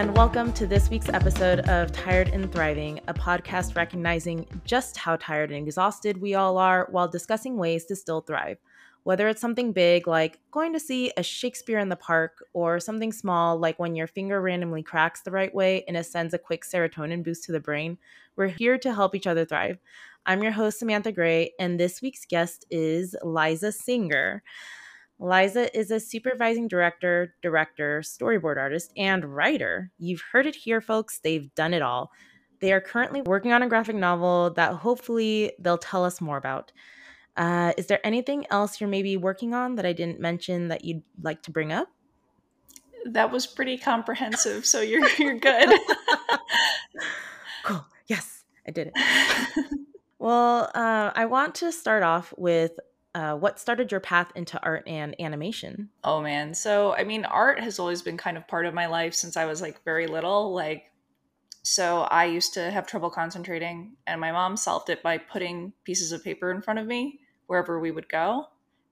and welcome to this week's episode of Tired and Thriving, a podcast recognizing just how tired and exhausted we all are while discussing ways to still thrive. Whether it's something big like going to see a Shakespeare in the park, or something small like when your finger randomly cracks the right way and it sends a quick serotonin boost to the brain, we're here to help each other thrive. I'm your host, Samantha Gray, and this week's guest is Liza Singer. Liza is a supervising director, director, storyboard artist, and writer. You've heard it here, folks. They've done it all. They are currently working on a graphic novel that hopefully they'll tell us more about. Uh, is there anything else you're maybe working on that I didn't mention that you'd like to bring up? That was pretty comprehensive, so you're you're good. cool. Yes, I did it. well, uh, I want to start off with uh, what started your path into art and animation? Oh man, so I mean, art has always been kind of part of my life since I was like very little. Like, so I used to have trouble concentrating, and my mom solved it by putting pieces of paper in front of me wherever we would go,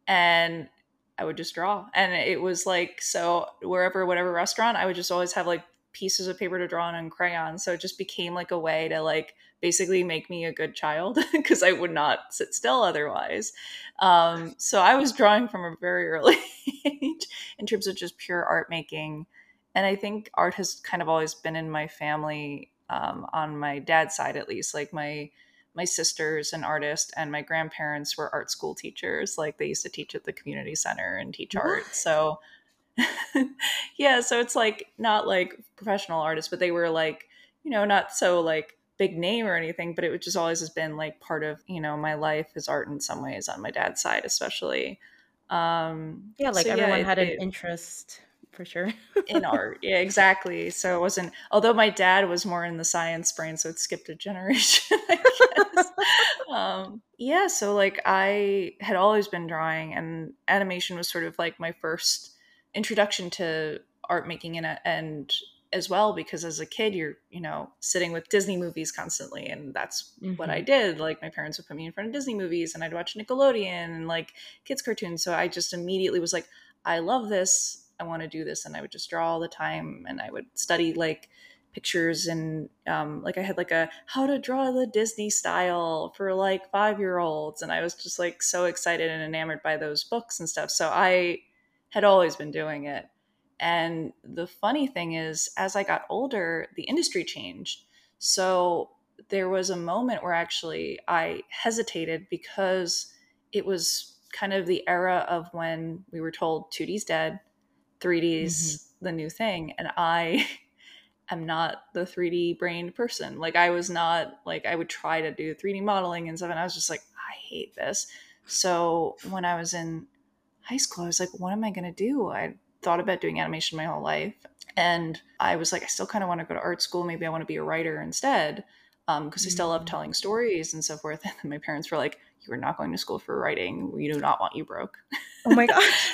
and I would just draw. And it was like so wherever, whatever restaurant, I would just always have like pieces of paper to draw on and crayons. So it just became like a way to like basically make me a good child because I would not sit still otherwise. Um, so I was drawing from a very early age in terms of just pure art making. And I think art has kind of always been in my family um, on my dad's side, at least. Like my my sister's an artist and my grandparents were art school teachers like they used to teach at the community center and teach what? art so yeah so it's like not like professional artists but they were like you know not so like big name or anything, but it just always has been like part of, you know, my life is art in some ways on my dad's side, especially. Um, yeah, like so everyone yeah, had it, an interest for sure in art. Yeah, exactly. So it wasn't, although my dad was more in the science brain, so it skipped a generation, I guess. um, yeah, so like I had always been drawing, and animation was sort of like my first introduction to art making and, and as well because as a kid you're you know sitting with disney movies constantly and that's mm-hmm. what i mm-hmm. did like my parents would put me in front of disney movies and i'd watch nickelodeon and like kids cartoons so i just immediately was like i love this i want to do this and i would just draw all the time and i would study like pictures and um, like i had like a how to draw the disney style for like five year olds and i was just like so excited and enamored by those books and stuff so i had always been doing it and the funny thing is, as I got older, the industry changed. So there was a moment where actually I hesitated because it was kind of the era of when we were told 2D's dead, 3D's mm-hmm. the new thing. And I am not the 3D brained person. Like I was not like I would try to do 3D modeling and stuff and I was just like I hate this. So when I was in high school I was like what am I going to do? I thought about doing animation my whole life. And I was like, I still kind of want to go to art school. Maybe I want to be a writer instead. Because um, I still love mm. telling stories and so forth. And my parents were like, You are not going to school for writing. We do not want you broke. Oh my gosh.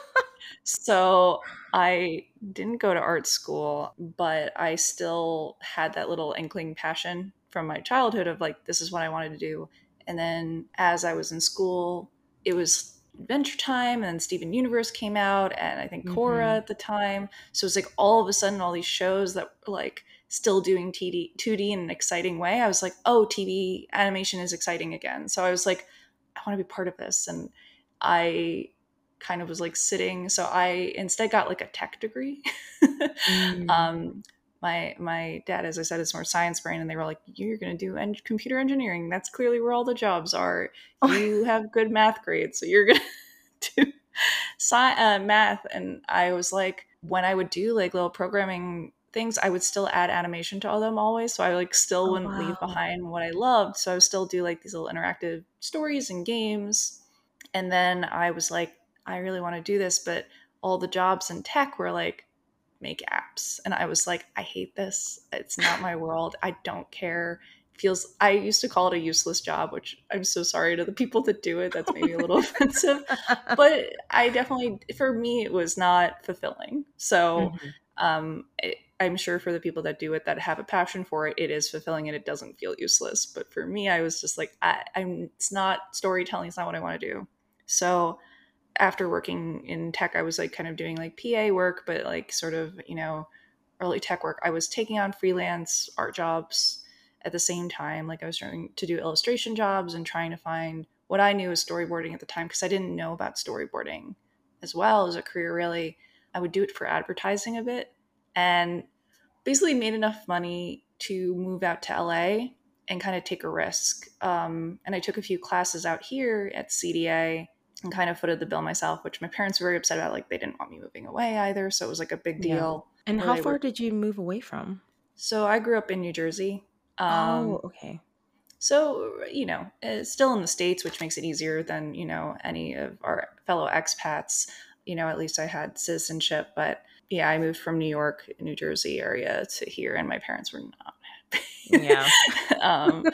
so I didn't go to art school, but I still had that little inkling passion from my childhood of like, this is what I wanted to do. And then as I was in school, it was Adventure Time, and then Steven Universe came out, and I think mm-hmm. Korra at the time. So it's like all of a sudden, all these shows that were like still doing TD, 2D in an exciting way. I was like, oh, TV animation is exciting again. So I was like, I want to be part of this. And I kind of was like sitting. So I instead got like a tech degree. mm. um, my my dad, as I said, is more science brain, and they were like, "You're going to do en- computer engineering. That's clearly where all the jobs are. Oh. You have good math grades, so you're going to do sci- uh, math." And I was like, when I would do like little programming things, I would still add animation to all them always. So I like still oh, wouldn't wow. leave behind what I loved. So I would still do like these little interactive stories and games. And then I was like, I really want to do this, but all the jobs in tech were like make apps. And I was like, I hate this. It's not my world. I don't care. It feels I used to call it a useless job, which I'm so sorry to the people that do it. That's maybe a little offensive. But I definitely for me it was not fulfilling. So mm-hmm. um it, I'm sure for the people that do it that have a passion for it, it is fulfilling and it doesn't feel useless. But for me, I was just like, I, I'm. It's not storytelling. It's not what I want to do. So after working in tech, I was like kind of doing like PA work, but like sort of, you know, early tech work, I was taking on freelance art jobs at the same time. Like I was trying to do illustration jobs and trying to find what I knew was storyboarding at the time because I didn't know about storyboarding as well as a career really. I would do it for advertising a bit and basically made enough money to move out to LA and kind of take a risk. Um, and I took a few classes out here at CDA and kind of footed the bill myself, which my parents were very upset about. Like they didn't want me moving away either, so it was like a big deal. Yeah. And how far were... did you move away from? So I grew up in New Jersey. Um, oh, okay. So you know, still in the states, which makes it easier than you know any of our fellow expats. You know, at least I had citizenship, but yeah, I moved from New York, New Jersey area to here, and my parents were not happy. Yeah. um,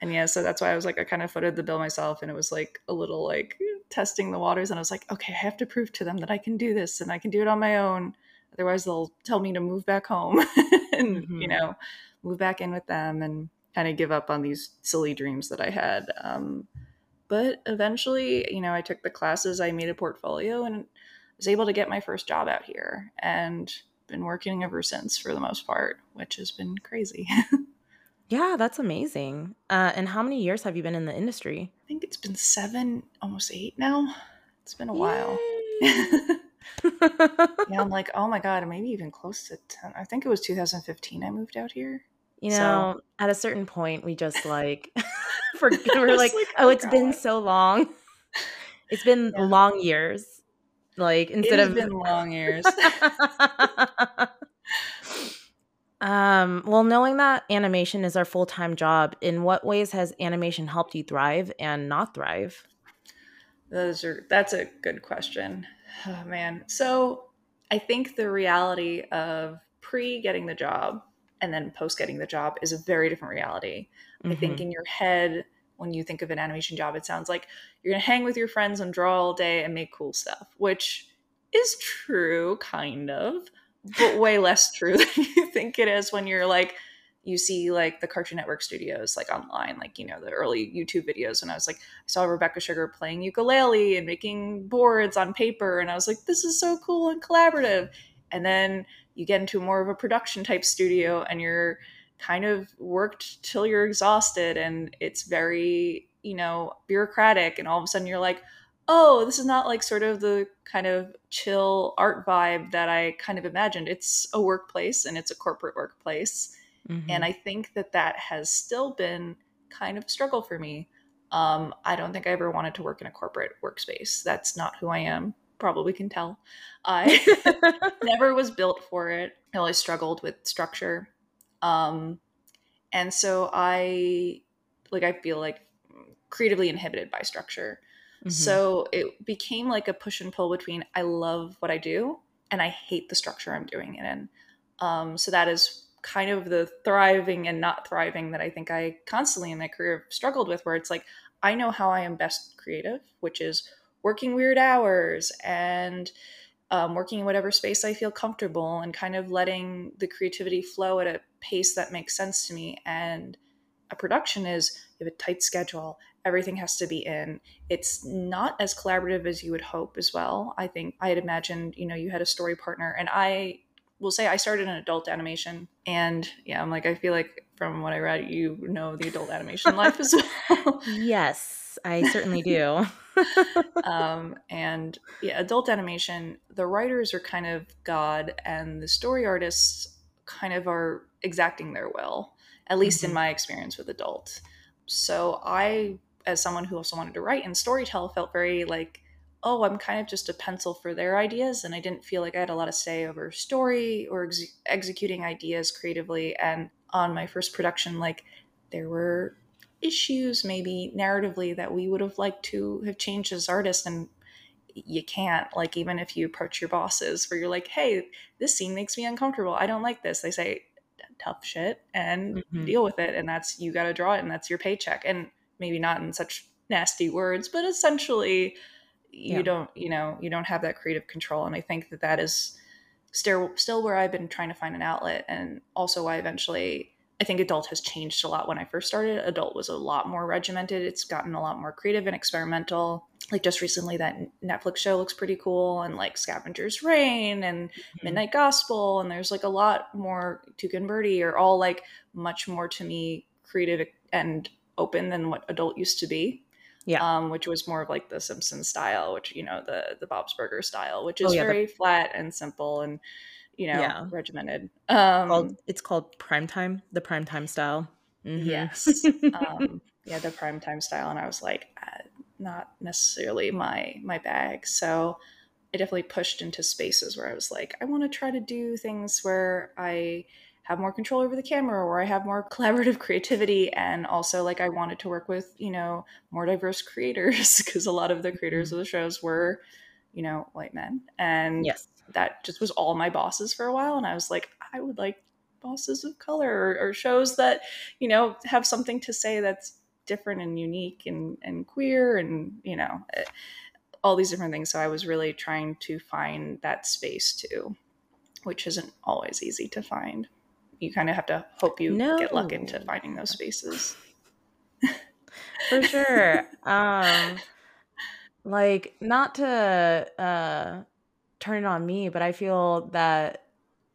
and yeah, so that's why I was like, I kind of footed the bill myself, and it was like a little like testing the waters, and I was like, okay, I have to prove to them that I can do this, and I can do it on my own. Otherwise, they'll tell me to move back home, and mm-hmm. you know, move back in with them, and kind of give up on these silly dreams that I had. Um, but eventually, you know, I took the classes, I made a portfolio, and was able to get my first job out here, and been working ever since for the most part, which has been crazy. Yeah, that's amazing. Uh, and how many years have you been in the industry? I think it's been seven, almost eight now. It's been a while. yeah, I'm like, oh my god, maybe even close to ten. I think it was 2015 I moved out here. You know, so. at a certain point, we just like forget. We're like, like, oh, oh it's god. been so long. It's been yeah. long years. Like instead of been long years. Um, well, knowing that animation is our full time job, in what ways has animation helped you thrive and not thrive? Those are that's a good question. Oh, man. So I think the reality of pre getting the job and then post getting the job is a very different reality. Mm-hmm. I think mm-hmm. in your head, when you think of an animation job, it sounds like you're gonna hang with your friends and draw all day and make cool stuff, which is true, kind of but way less true than you think it is when you're like you see like the Cartoon Network studios like online, like you know the early YouTube videos. And I was like, I saw Rebecca Sugar playing ukulele and making boards on paper, and I was like, this is so cool and collaborative. And then you get into more of a production type studio, and you're kind of worked till you're exhausted, and it's very you know bureaucratic, and all of a sudden you're like, oh, this is not like sort of the kind of chill art vibe that I kind of imagined. It's a workplace and it's a corporate workplace. Mm-hmm. And I think that that has still been kind of a struggle for me. Um, I don't think I ever wanted to work in a corporate workspace. That's not who I am. Probably can tell. I never was built for it. I always struggled with structure. Um, and so I, like, I feel like creatively inhibited by structure. Mm-hmm. So it became like a push and pull between I love what I do and I hate the structure I'm doing it in. Um, so that is kind of the thriving and not thriving that I think I constantly in my career struggled with, where it's like I know how I am best creative, which is working weird hours and um, working in whatever space I feel comfortable and kind of letting the creativity flow at a pace that makes sense to me. And a production is you have a tight schedule everything has to be in. It's not as collaborative as you would hope as well. I think I had imagined, you know, you had a story partner and I will say I started in adult animation and yeah, I'm like I feel like from what I read you know the adult animation life as well. yes, I certainly do. um, and yeah, adult animation, the writers are kind of God and the story artists kind of are exacting their will, at least mm-hmm. in my experience with adult. So I as someone who also wanted to write and storytell felt very like oh i'm kind of just a pencil for their ideas and i didn't feel like i had a lot of say over story or ex- executing ideas creatively and on my first production like there were issues maybe narratively that we would have liked to have changed as artists and you can't like even if you approach your bosses where you're like hey this scene makes me uncomfortable i don't like this they say tough shit and mm-hmm. deal with it and that's you got to draw it and that's your paycheck and maybe not in such nasty words, but essentially you yeah. don't, you know, you don't have that creative control. And I think that that is still, still where I've been trying to find an outlet. And also why eventually I think adult has changed a lot. When I first started, adult was a lot more regimented. It's gotten a lot more creative and experimental. like just recently that Netflix show looks pretty cool and like Scavenger's Reign and mm-hmm. Midnight Gospel and there's like a lot more Tuca and Bertie are all like much more to me creative and open than what adult used to be. Yeah. Um, which was more of like the Simpsons style, which you know, the the Bob's Burger style, which is oh, yeah, very the- flat and simple and you know, yeah. regimented. Um called, it's called primetime, the primetime style. Mm-hmm. Yes. um, yeah, the primetime style. And I was like, uh, not necessarily my my bag. So I definitely pushed into spaces where I was like, I want to try to do things where I have more control over the camera or I have more collaborative creativity and also like I wanted to work with, you know, more diverse creators because a lot of the creators mm-hmm. of the shows were, you know, white men. And yes. that just was all my bosses for a while and I was like, I would like bosses of color or, or shows that, you know, have something to say that's different and unique and, and queer and you know eh, all these different things so i was really trying to find that space too which isn't always easy to find you kind of have to hope you no. get luck into finding those spaces for sure um like not to uh turn it on me but i feel that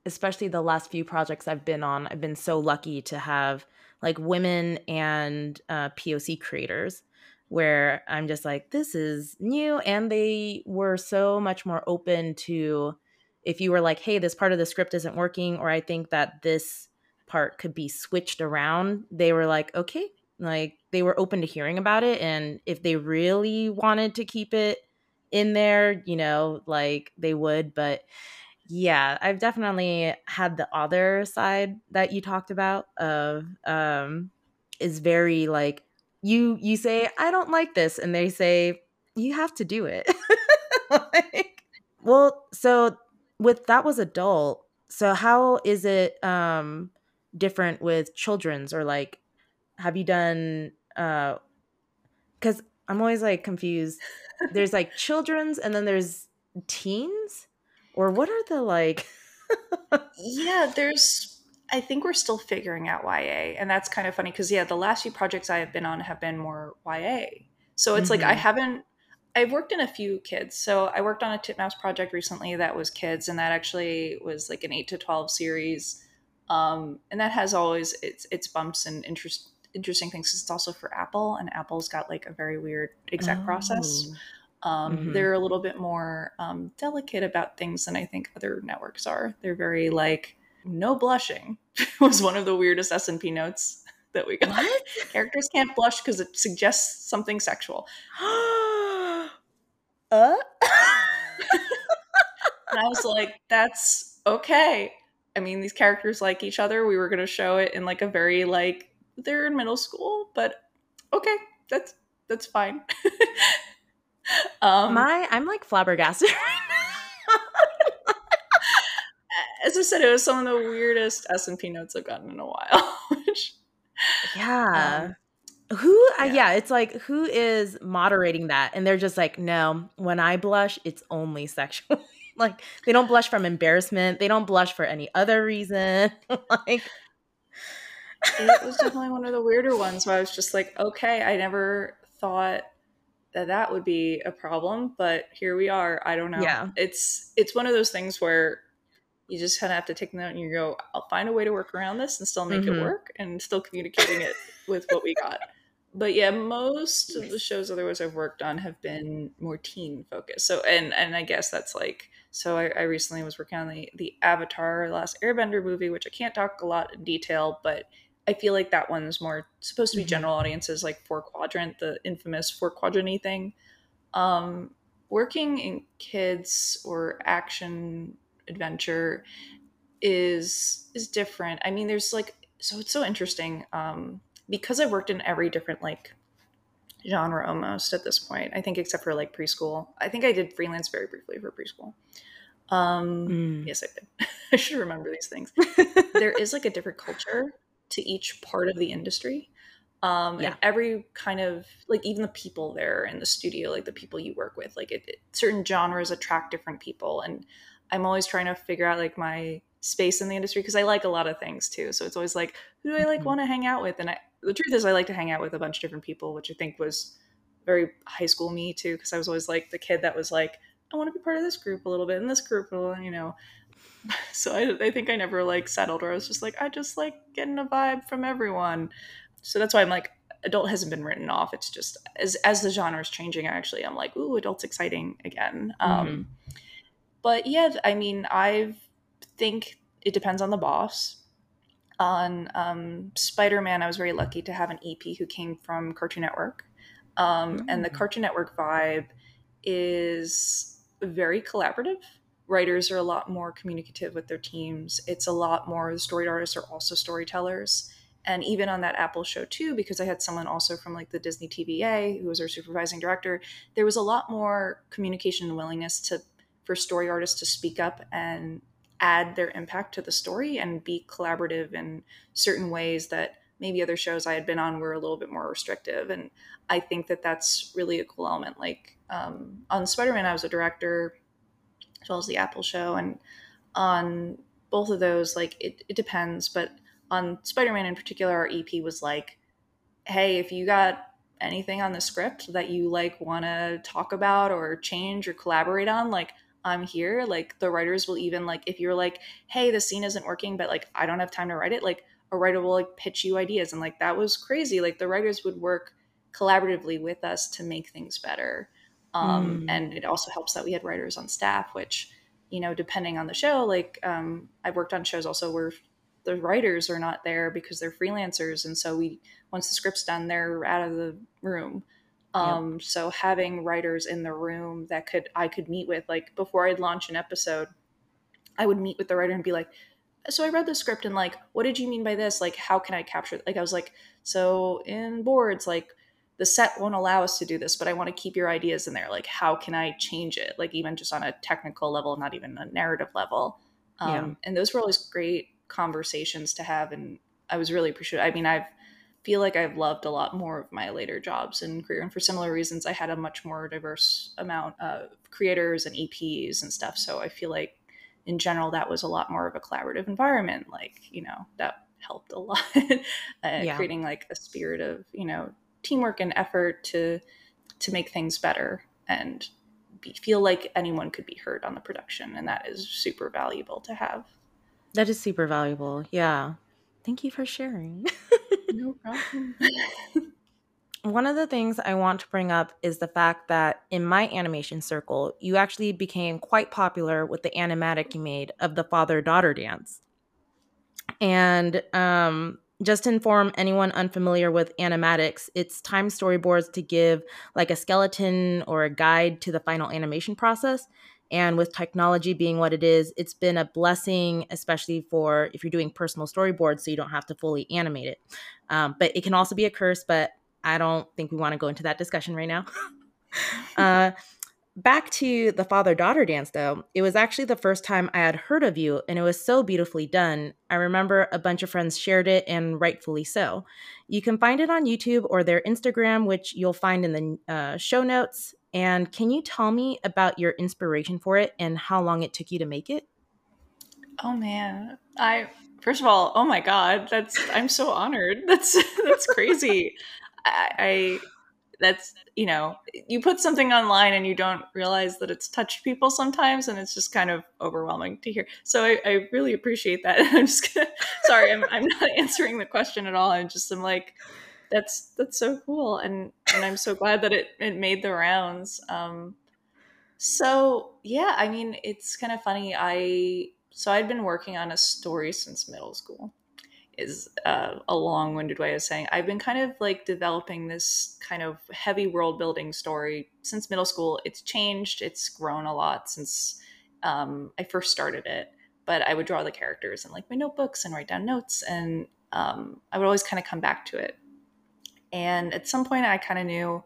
especially the last few projects i've been on i've been so lucky to have like women and uh, POC creators where I'm just like, this is new. And they were so much more open to if you were like, hey, this part of the script isn't working, or I think that this part could be switched around, they were like, okay, like they were open to hearing about it. And if they really wanted to keep it in there, you know, like they would. But yeah i've definitely had the other side that you talked about of um is very like you you say i don't like this and they say you have to do it like, well so with that was adult so how is it um different with children's or like have you done uh because i'm always like confused there's like children's and then there's teens or what are the like yeah there's i think we're still figuring out ya and that's kind of funny because yeah the last few projects i have been on have been more ya so it's mm-hmm. like i mm-hmm. haven't i've worked in a few kids so i worked on a titmouse project recently that was kids and that actually was like an 8 to 12 series um, and that has always its its bumps and interest interesting things it's also for apple and apple's got like a very weird exec oh. process um, mm-hmm. They're a little bit more um, delicate about things than I think other networks are. They're very like no blushing was one of the weirdest S&P notes that we got. What? Characters can't blush because it suggests something sexual. uh? and I was like, that's okay. I mean, these characters like each other. We were going to show it in like a very like they're in middle school, but okay, that's that's fine. Um, My, I'm like flabbergasted As I said, it was some of the weirdest S and P notes I've gotten in a while. Which, yeah. Um, who? Yeah. Uh, yeah, it's like who is moderating that, and they're just like, no. When I blush, it's only sexual. like they don't blush from embarrassment. They don't blush for any other reason. like it was definitely one of the weirder ones where I was just like, okay, I never thought that that would be a problem but here we are i don't know yeah it's it's one of those things where you just kind of have to take note and you go i'll find a way to work around this and still make mm-hmm. it work and still communicating it with what we got but yeah most of the shows otherwise i've worked on have been more teen focused so and and i guess that's like so I, I recently was working on the the avatar last airbender movie which i can't talk a lot in detail but I feel like that one's more supposed to be mm-hmm. general audiences, like four quadrant, the infamous four quadrant thing. Um, working in kids or action adventure is is different. I mean, there's like so it's so interesting um, because I've worked in every different like genre almost at this point. I think except for like preschool. I think I did freelance very briefly for preschool. Um, mm. Yes, I did. I should remember these things. there is like a different culture to each part of the industry. Um, yeah. and every kind of like even the people there in the studio, like the people you work with, like it, it, certain genres attract different people. And I'm always trying to figure out like my space in the industry because I like a lot of things too. So it's always like, who do I like mm-hmm. want to hang out with? And I, the truth is, I like to hang out with a bunch of different people, which I think was very high school me too, because I was always like the kid that was like, I want to be part of this group a little bit, and this group, you know. So I, I think I never like settled, or I was just like, I just like getting a vibe from everyone. So that's why I'm like, adult hasn't been written off. It's just as as the genre is changing, actually, I'm like, ooh, adult's exciting again. Um, mm-hmm. Um, but yeah, I mean, I think it depends on the boss. On um, Spider Man, I was very lucky to have an EP who came from Cartoon Network. Um, mm-hmm. And the mm. Cartoon Network vibe is very collaborative. Writers are a lot more communicative with their teams. It's a lot more, the story artists are also storytellers. And even on that Apple show, too, because I had someone also from like the Disney TVA who was our supervising director, there was a lot more communication and willingness to for story artists to speak up and add their impact to the story and be collaborative in certain ways that maybe other shows I had been on were a little bit more restrictive. And I think that that's really a cool element. Like um, on Spider Man, I was a director as well as the Apple show. And on both of those, like it, it depends. But on Spider Man in particular, our EP was like, hey, if you got anything on the script that you like want to talk about or change or collaborate on, like I'm here. Like the writers will even like if you're like, hey, the scene isn't working, but like I don't have time to write it, like a writer will like pitch you ideas. And like that was crazy. Like the writers would work collaboratively with us to make things better. Um, mm. and it also helps that we had writers on staff, which, you know, depending on the show, like um, I've worked on shows also where the writers are not there because they're freelancers. And so we once the script's done, they're out of the room. Um, yep. So having writers in the room that could I could meet with, like before I'd launch an episode, I would meet with the writer and be like, "So I read the script and like, what did you mean by this? Like, how can I capture?" Like I was like, "So in boards, like." the set won't allow us to do this, but I want to keep your ideas in there. Like, how can I change it? Like, even just on a technical level, not even a narrative level. Um, yeah. And those were always great conversations to have. And I was really appreciative. I mean, I've feel like I've loved a lot more of my later jobs and career. And for similar reasons, I had a much more diverse amount of creators and EPs and stuff. So I feel like in general, that was a lot more of a collaborative environment. Like, you know, that helped a lot, uh, yeah. creating like a spirit of, you know, teamwork and effort to, to make things better and be, feel like anyone could be heard on the production. And that is super valuable to have. That is super valuable. Yeah. Thank you for sharing. no problem. One of the things I want to bring up is the fact that in my animation circle, you actually became quite popular with the animatic you made of the father daughter dance. And um, just to inform anyone unfamiliar with animatics, it's time storyboards to give like a skeleton or a guide to the final animation process. And with technology being what it is, it's been a blessing, especially for if you're doing personal storyboards, so you don't have to fully animate it. Um, but it can also be a curse, but I don't think we want to go into that discussion right now. uh, back to the father daughter dance, though, it was actually the first time I had heard of you, and it was so beautifully done. I remember a bunch of friends shared it, and rightfully so. You can find it on YouTube or their Instagram, which you'll find in the uh, show notes. And can you tell me about your inspiration for it and how long it took you to make it? Oh man, I first of all, oh my god, that's I'm so honored. That's that's crazy. I, I that's you know you put something online and you don't realize that it's touched people sometimes and it's just kind of overwhelming to hear so i, I really appreciate that i'm just gonna sorry I'm, I'm not answering the question at all i'm just i'm like that's that's so cool and and i'm so glad that it it made the rounds um so yeah i mean it's kind of funny i so i'd been working on a story since middle school is uh, a long-winded way of saying I've been kind of like developing this kind of heavy world building story since middle school. It's changed, it's grown a lot since um, I first started it. But I would draw the characters in like my notebooks and write down notes, and um, I would always kind of come back to it. And at some point, I kind of knew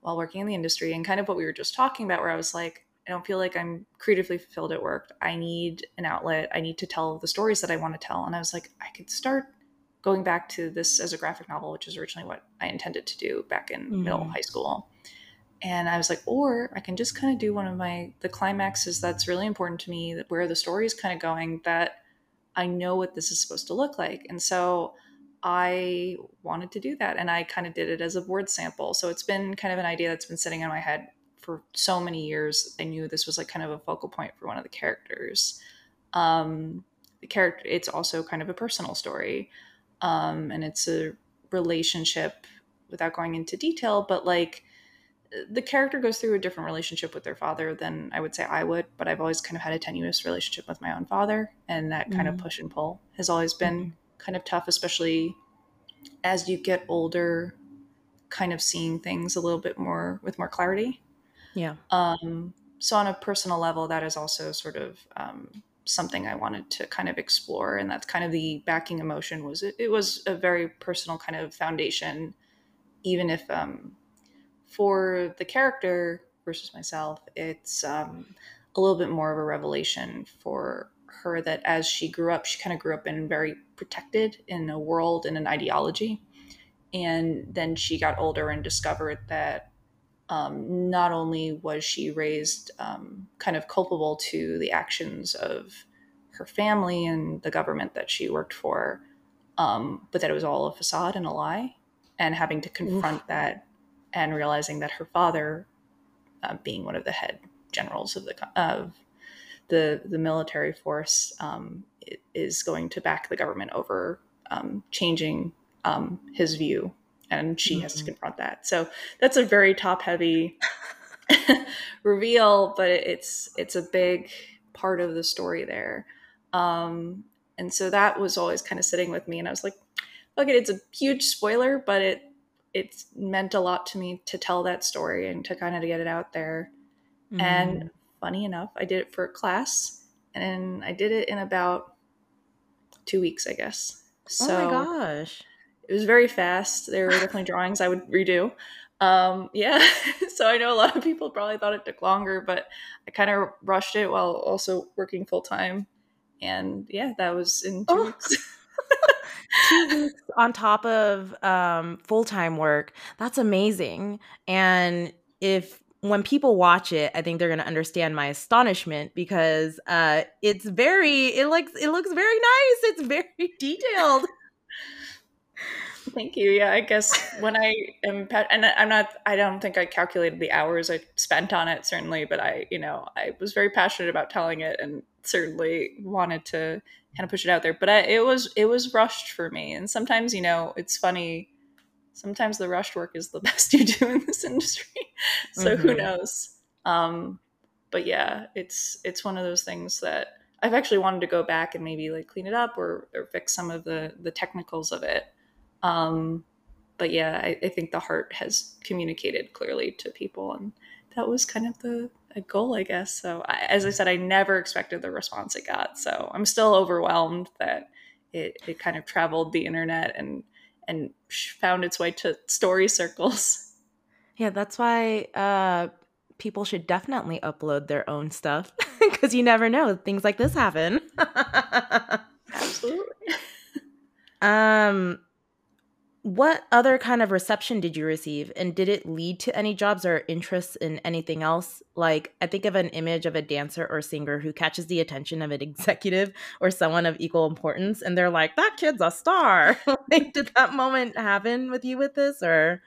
while working in the industry and kind of what we were just talking about, where I was like, I don't feel like I'm creatively fulfilled at work. I need an outlet. I need to tell the stories that I want to tell. And I was like, I could start going back to this as a graphic novel, which is originally what I intended to do back in mm. middle high school. And I was like, or I can just kind of do one of my the climaxes that's really important to me, where the story is kind of going that I know what this is supposed to look like. And so I wanted to do that. And I kind of did it as a board sample. So it's been kind of an idea that's been sitting in my head for so many years. I knew this was like kind of a focal point for one of the characters. Um, the character, it's also kind of a personal story. Um, and it's a relationship without going into detail, but like the character goes through a different relationship with their father than I would say I would, but I've always kind of had a tenuous relationship with my own father. And that kind mm-hmm. of push and pull has always been mm-hmm. Kind of tough, especially as you get older, kind of seeing things a little bit more with more clarity. Yeah. Um, so on a personal level, that is also sort of um, something I wanted to kind of explore, and that's kind of the backing emotion. Was it? It was a very personal kind of foundation, even if um, for the character versus myself, it's um, a little bit more of a revelation for her that as she grew up, she kind of grew up in very protected in a world and an ideology. And then she got older and discovered that um, not only was she raised um, kind of culpable to the actions of her family and the government that she worked for, um, but that it was all a facade and a lie. And having to confront Oof. that and realizing that her father, uh, being one of the head generals of the of the the military force, um, is going to back the government over um, changing um, his view, and she mm-hmm. has to mm-hmm. confront that. So that's a very top heavy reveal, but it's it's a big part of the story there. Um, and so that was always kind of sitting with me, and I was like, okay, it's a huge spoiler, but it it's meant a lot to me to tell that story and to kind of get it out there. Mm. And funny enough, I did it for a class and I did it in about two weeks, I guess. So oh my gosh. It was very fast. There were definitely drawings I would redo. Um, yeah. so I know a lot of people probably thought it took longer, but I kind of rushed it while also working full time. And yeah, that was in two oh. weeks. two weeks on top of um, full time work. That's amazing. And if when people watch it, I think they're going to understand my astonishment because uh, it's very it looks it looks very nice. It's very detailed. Thank you. Yeah, I guess when I am, and I'm not, I don't think I calculated the hours I spent on it, certainly, but I, you know, I was very passionate about telling it and certainly wanted to kind of push it out there. But I, it was, it was rushed for me. And sometimes, you know, it's funny. Sometimes the rushed work is the best you do in this industry. so mm-hmm. who knows? Um, but yeah, it's, it's one of those things that I've actually wanted to go back and maybe like clean it up or, or fix some of the, the technicals of it um, but yeah, I, I, think the heart has communicated clearly to people, and that was kind of the a goal, I guess. So, I, as I said, I never expected the response it got. So, I'm still overwhelmed that it, it kind of traveled the internet and and found its way to story circles. Yeah, that's why uh, people should definitely upload their own stuff because you never know things like this happen. Absolutely. um what other kind of reception did you receive? And did it lead to any jobs or interests in anything else? Like i think of an image of a dancer or singer who catches the attention of an executive or someone of equal importance and they're like that kid's a star. Like did that moment happen with you with this or?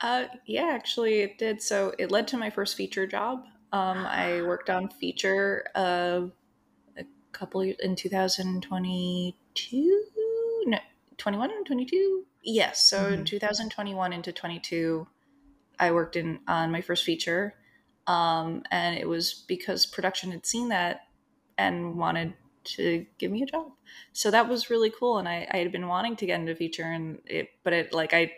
Uh yeah actually it did. So it led to my first feature job. Um i worked on feature uh a couple in 2022 no 21 and 22 yes so mm-hmm. in 2021 into 22 i worked in on my first feature um, and it was because production had seen that and wanted to give me a job so that was really cool and i, I had been wanting to get into feature and it but it like i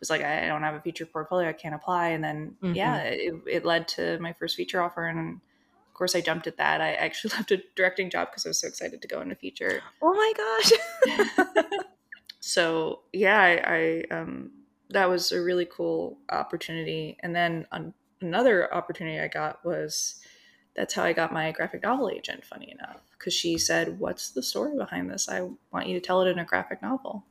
was like i don't have a feature portfolio i can't apply and then mm-hmm. yeah it, it led to my first feature offer and of course, I jumped at that. I actually left a directing job because I was so excited to go into feature. Oh my gosh! so yeah, I, I um, that was a really cool opportunity. And then um, another opportunity I got was that's how I got my graphic novel agent. Funny enough, because she said, "What's the story behind this? I want you to tell it in a graphic novel."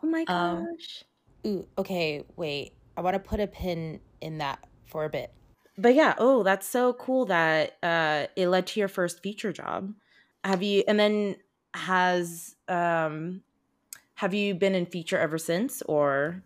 Oh my um, gosh! Um, Ooh, okay, wait. I want to put a pin in that for a bit. But yeah, oh, that's so cool that uh, it led to your first feature job. Have you? And then has um Have you been in feature ever since, or?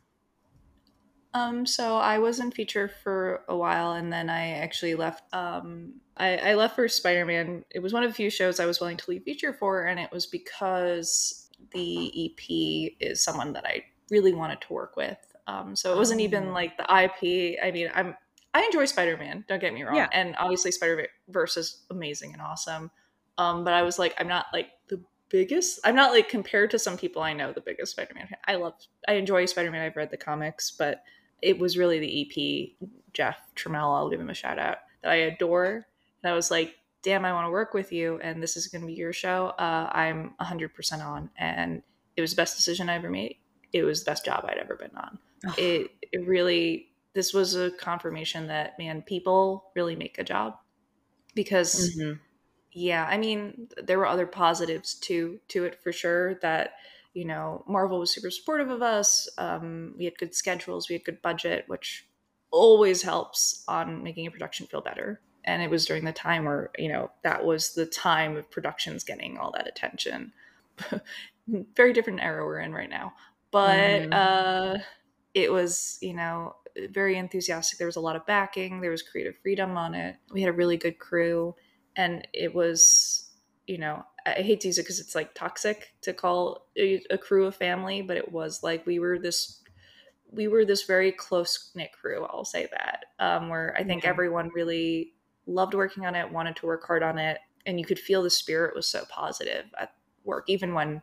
Um, so I was in feature for a while, and then I actually left. Um, I, I left for Spider Man. It was one of the few shows I was willing to leave feature for, and it was because the EP is someone that I really wanted to work with. Um, so it wasn't even oh. like the IP. I mean, I'm I enjoy Spider Man. Don't get me wrong, yeah. and obviously Spider Verse is amazing and awesome. Um, but I was like, I'm not like the biggest. I'm not like compared to some people I know the biggest Spider Man. I love, I enjoy Spider Man. I've read the comics, but it was really the EP Jeff Trammell. I'll give him a shout out that I adore. And I was like, damn, I want to work with you, and this is going to be your show. Uh, I'm 100% on, and it was the best decision I ever made. It was the best job I'd ever been on. Oh. It, it really this was a confirmation that man people really make a job because mm-hmm. Yeah i mean there were other positives to to it for sure that you know marvel was super supportive of us um, we had good schedules we had good budget which always helps on making a production feel better and it was during the time where you know that was the time of productions getting all that attention very different era we're in right now but mm. uh it was you know very enthusiastic. There was a lot of backing. There was creative freedom on it. We had a really good crew, and it was, you know, I hate to use it because it's like toxic to call a, a, crew a family, but it was like we were this, we were this very close knit crew. I'll say that, um, where I think everyone really loved working on it, wanted to work hard on it, and you could feel the spirit was so positive at work, even when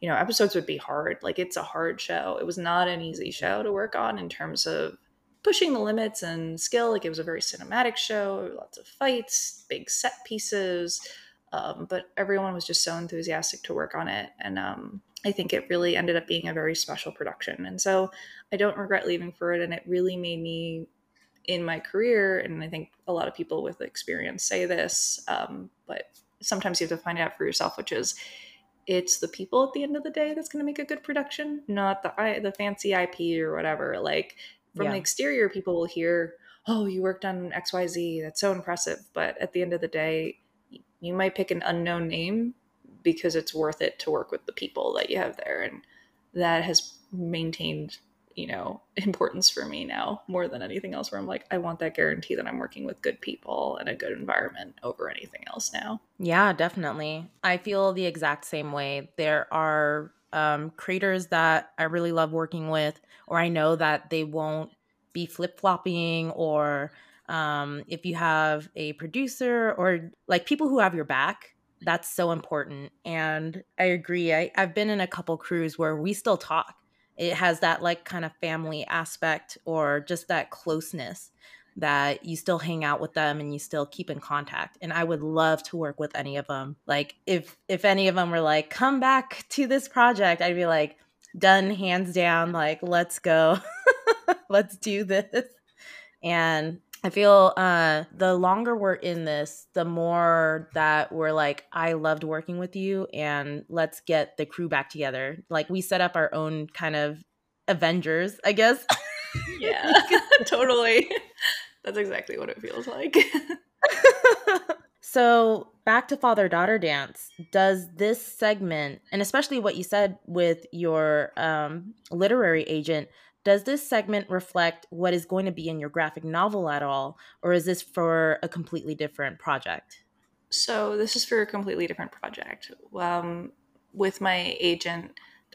you know episodes would be hard like it's a hard show it was not an easy show to work on in terms of pushing the limits and skill. Like it was a very cinematic show, lots of fights, big set pieces. Um, but everyone was just so enthusiastic to work on it. And um, I think it really ended up being a very special production. And so I don't regret leaving for it. And it really made me in my career. And I think a lot of people with experience say this, um, but sometimes you have to find out for yourself, which is it's the people at the end of the day that's going to make a good production, not the the fancy IP or whatever. Like from yeah. the exterior people will hear oh you worked on xyz that's so impressive. But at the end of the day you might pick an unknown name because it's worth it to work with the people that you have there and that has maintained you know importance for me now more than anything else where i'm like i want that guarantee that i'm working with good people and a good environment over anything else now. Yeah definitely. I feel the exact same way. There are um, creators that I really love working with, or I know that they won't be flip flopping, or um, if you have a producer or like people who have your back, that's so important. And I agree. I, I've been in a couple crews where we still talk. It has that like kind of family aspect or just that closeness that you still hang out with them and you still keep in contact and i would love to work with any of them like if if any of them were like come back to this project i'd be like done hands down like let's go. Let's do this. And i feel uh the longer we're in this the more that we're like i loved working with you and let's get the crew back together. Like we set up our own kind of avengers i guess. Yeah. Totally that's exactly what it feels like. so, back to father daughter dance. Does this segment, and especially what you said with your um, literary agent, does this segment reflect what is going to be in your graphic novel at all, or is this for a completely different project? So, this is for a completely different project. Um, with my agent,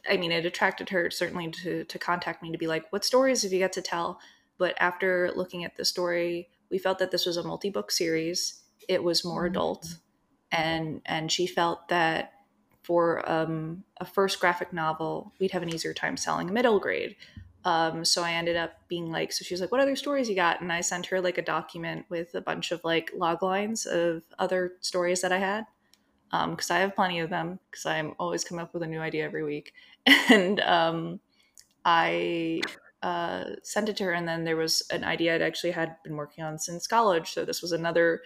I mean, it attracted her certainly to, to contact me to be like, what stories have you got to tell? But after looking at the story, we felt that this was a multi-book series. It was more mm-hmm. adult, and and she felt that for um, a first graphic novel, we'd have an easier time selling a middle grade. Um, so I ended up being like, so she was like, "What other stories you got?" And I sent her like a document with a bunch of like log lines of other stories that I had, because um, I have plenty of them. Because I'm always come up with a new idea every week, and um, I uh, sent it to her, and then there was an idea I'd actually had been working on since college. So this was another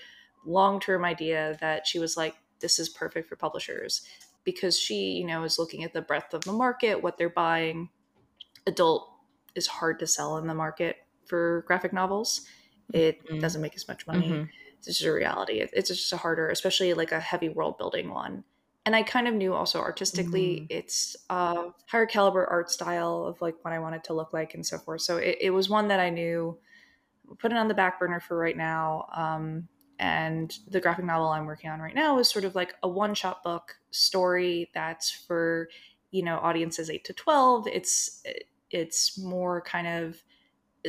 long term idea that she was like, "This is perfect for publishers," because she, you know, is looking at the breadth of the market, what they're buying. Adult is hard to sell in the market for graphic novels. It mm-hmm. doesn't make as much money. Mm-hmm. It's just a reality. It's just a harder, especially like a heavy world building one. And I kind of knew also artistically, mm. it's a higher caliber art style of like what I wanted to look like and so forth. So it, it was one that I knew, put it on the back burner for right now. Um, and the graphic novel I'm working on right now is sort of like a one shot book story that's for, you know, audiences eight to 12. It's, it's more kind of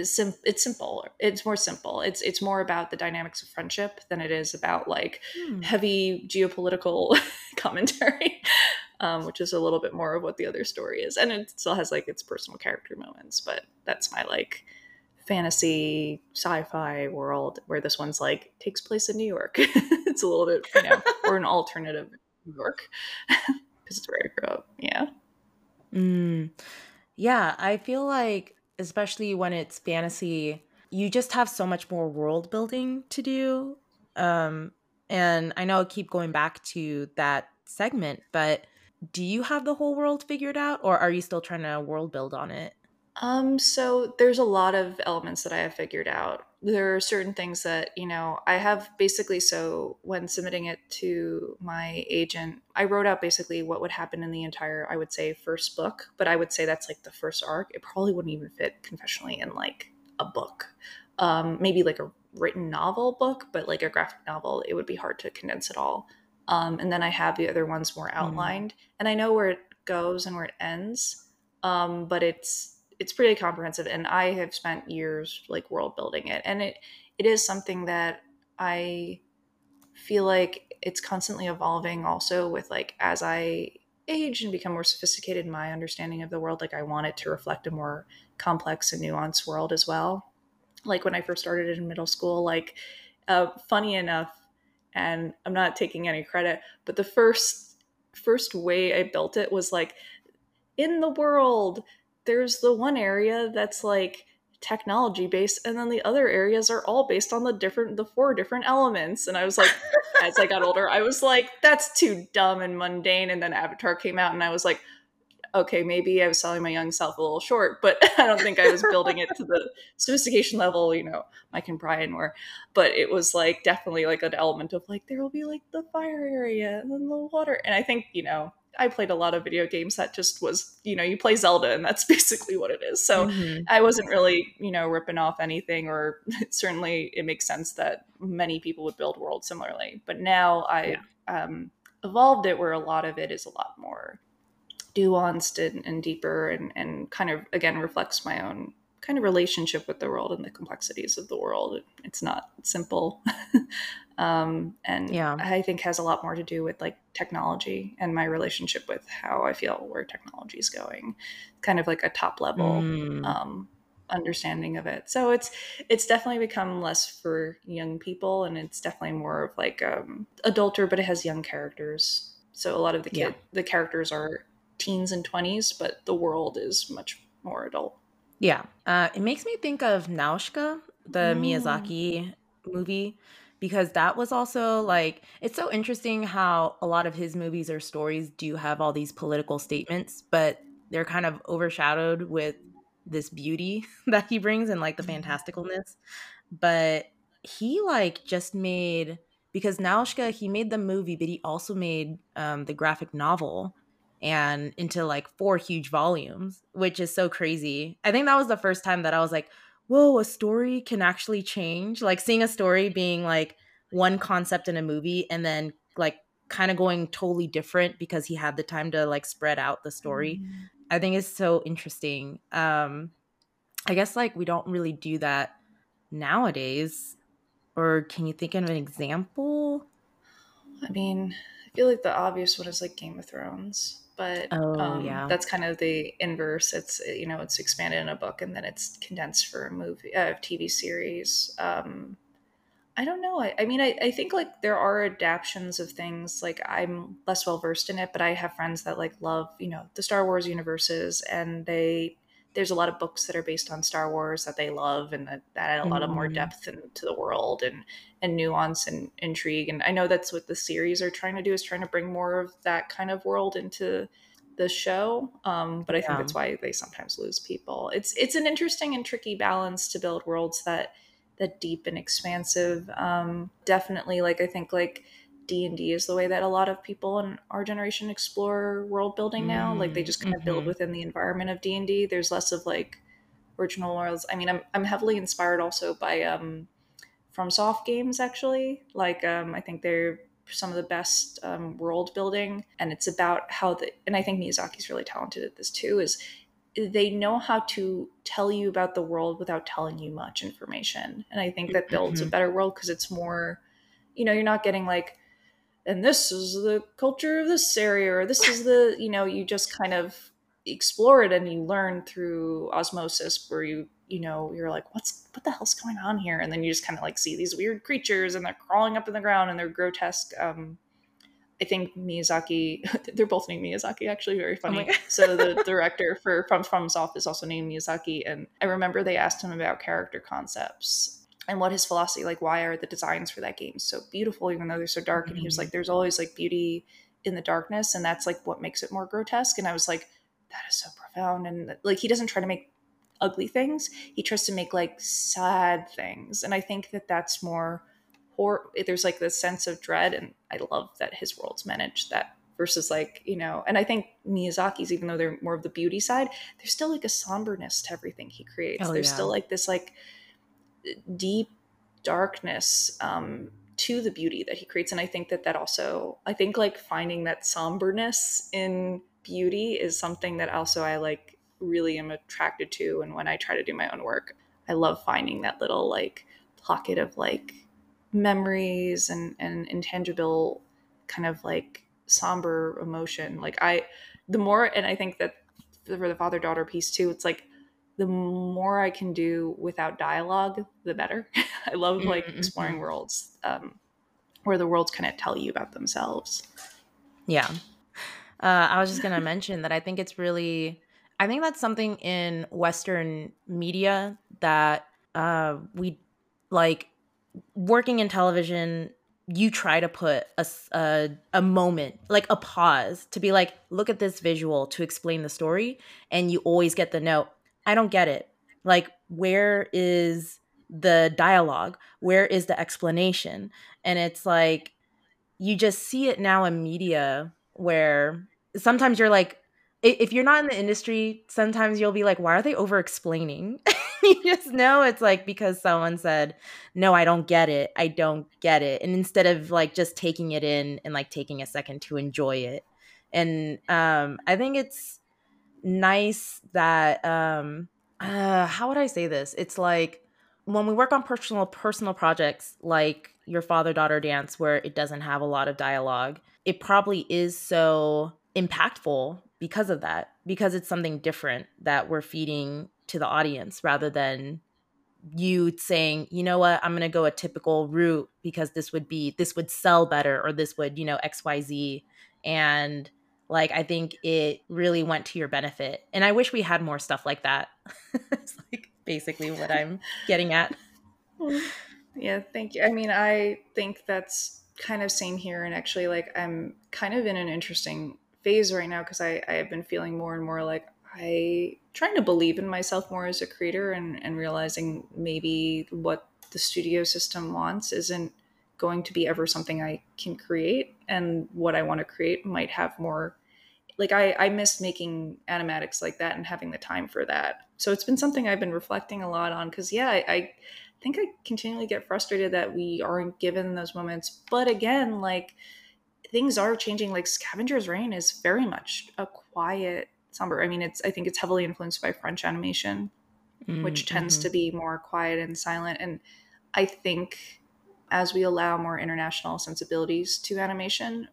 sim- it's simple it's more simple. It's it's more about the dynamics of friendship than it is about like hmm. heavy geopolitical commentary um, which is a little bit more of what the other story is. And it still has like its personal character moments but that's my like fantasy sci-fi world where this one's like takes place in new york. It's a little bit you know or an alternative new york because it's where i grew up. Yeah. Mm. yeah i feel like especially when it's fantasy, you just have so much more world building to do. Um, and I know I keep going back to that segment, but do you have the whole world figured out or are you still trying to world build on it? Um, so there's a lot of elements that I have figured out. There are certain things that, you know, I have basically so when submitting it to my agent, I wrote out basically what would happen in the entire, I would say, first book, but I would say that's like the first arc. It probably wouldn't even fit confessionally in like a book. Um, maybe like a written novel book, but like a graphic novel, it would be hard to condense it all. Um, and then I have the other ones more mm-hmm. outlined, mm. and I know where it goes and where it ends. Um, but it's it's pretty comprehensive and i have spent years like world building it and it it is something that i feel like it's constantly evolving also with like as i age and become more sophisticated in my understanding of the world like i want it to reflect a more complex and nuanced world as well. Like when i first started in middle school like uh, funny enough and i'm not taking any credit but the first first way i built it was like in the world there's the one area that's like technology based and then the other areas are all based on the different the four different elements. And i was like as i got older i was like that's too dumb and mundane. And then avatar came out and i was like okay maybe i was selling my young self a little short but i don't think i was building it to the sophistication level you know mike and brian were. But it was like definitely like an element of like there will be like the fire area and then the water. And i think you know I played a lot of video games that just was, you know, you play Zelda and that's basically what it is. So mm-hmm. I wasn't really, you know, ripping off anything, or certainly it makes sense that many people would build worlds similarly. But now I've yeah. um, evolved it where a lot of it is a lot more nuanced and, and deeper and, and kind of, again, reflects my own kind of relationship with the world and the complexities of the world. It's not simple. um, and yeah. I think has a lot more to do with like technology and my relationship with how I feel where technology is going, kind of like a top level mm. um, understanding of it. So it's it's definitely become less for young people, and it's definitely more of like um, adulter, but it has young characters. So a lot of the kid yeah. the characters are teens and twenties, but the world is much more adult. Yeah. Uh, it makes me think of Nausicaa, the mm. Miyazaki movie, because that was also like, it's so interesting how a lot of his movies or stories do have all these political statements, but they're kind of overshadowed with this beauty that he brings and like the mm-hmm. fantasticalness. But he like just made, because Nausicaa, he made the movie, but he also made um, the graphic novel and into like four huge volumes, which is so crazy. I think that was the first time that I was like, whoa, a story can actually change. Like seeing a story being like one concept in a movie and then like kind of going totally different because he had the time to like spread out the story. Mm-hmm. I think it's so interesting. Um I guess like we don't really do that nowadays. Or can you think of an example? I mean, I feel like the obvious one is like Game of Thrones but oh, um, yeah. that's kind of the inverse. It's you know it's expanded in a book and then it's condensed for a movie, uh, TV series. Um, I don't know. I, I mean, I, I think like there are adaptations of things. Like I'm less well versed in it, but I have friends that like love you know the Star Wars universes, and they there's a lot of books that are based on Star Wars that they love and that, that add a lot of more mm. depth into the world and and nuance and intrigue. And I know that's what the series are trying to do is trying to bring more of that kind of world into the show. Um, but I yeah. think that's why they sometimes lose people. It's it's an interesting and tricky balance to build worlds that that deep and expansive. Um, definitely, like I think like d&d is the way that a lot of people in our generation explore world building now. Like they just kind of mm-hmm. build within the environment of d&d there's less of like original worlds. I mean i'm, I'm heavily inspired also by um FromSoft games actually. Like um i think they're some of the best um, world building and it's about how the and i think miyazaki's really talented at this too is they know how to tell you about the world without telling you much information. And i think that builds mm-hmm. a better world because it's more you know you're not getting like and this is the culture of this area or this is the you know you just kind of explore it and you learn through osmosis where you you know you're like what's what the hell's going on here and then you just kind of like see these weird creatures and they're crawling up in the ground and they're grotesque um I think Miyazaki, they're both named Miyazaki, actually, very oh funny. Oh so the director for From FromSoft is also named Miyazaki, and I remember they asked him about character concepts and what his philosophy, like why are the designs for that game so beautiful, even though they're so dark? Mm-hmm. And he was like, "There's always like beauty in the darkness, and that's like what makes it more grotesque." And I was like, "That is so profound." And like he doesn't try to make ugly things; he tries to make like sad things, and I think that that's more horror there's like this sense of dread and i love that his worlds manage that versus like you know and i think miyazaki's even though they're more of the beauty side there's still like a somberness to everything he creates oh, there's yeah. still like this like deep darkness um to the beauty that he creates. And i think that that also i think like finding that somberness in beauty is something that also i like really am attracted to. And when i try to do my own work i love finding that little like pocket of like memories and and intangible kind of like somber emotion. Like i the more and i think that for the father daughter piece too it's like the more i can do without dialogue the better. I love like mm-hmm. exploring worlds um, where the worlds kind of tell you about themselves. Yeah. Uh, i was just gonna mention that i think it's really i think that's something in western media that uh, we like working in television you try to put a, a, a moment like a pause to be like look at this visual to explain the story and you always get the note i don't get it like where is the dialogue where is the explanation and it's like you just see it now in media where sometimes you're like if you're not in the industry sometimes you'll be like why are they over explaining you just know it's like because someone said, No, I don't get it. I don't get it. And instead of like just taking it in and like taking a second to enjoy it. And um, I think it's nice that um uh how would I say this? It's like when we work on personal personal projects like your father daughter dance where it doesn't have a lot of dialogue, it probably is so impactful because of that because it's something different that we're feeding to the audience rather than you saying, you know what, I'm going to go a typical route because this would be, this would sell better or this would, you know, XYZ. And like, I think it really went to your benefit. And I wish we had more stuff like that. it's like basically what I'm getting at. Yeah, thank you. I mean, I think that's kind of same here. And actually, like, I'm kind of in an interesting phase right now because I, I have been feeling more and more like I trying to believe in myself more as a creator and, and realizing maybe what the studio system wants isn't going to be ever something I can create and what I want to create might have more like I, I miss making animatics like that and having the time for that. So it's been something I've been reflecting a lot on because yeah, I, I think I continually get frustrated that we aren't given those moments. But again, like things are changing. Like Scavengers Reign is very much a quiet somber. I mean, it's I think it's heavily influenced by French animation, mm-hmm. which tends mm-hmm. to be more quiet and silent. And I think as we allow more international sensibilities to animation,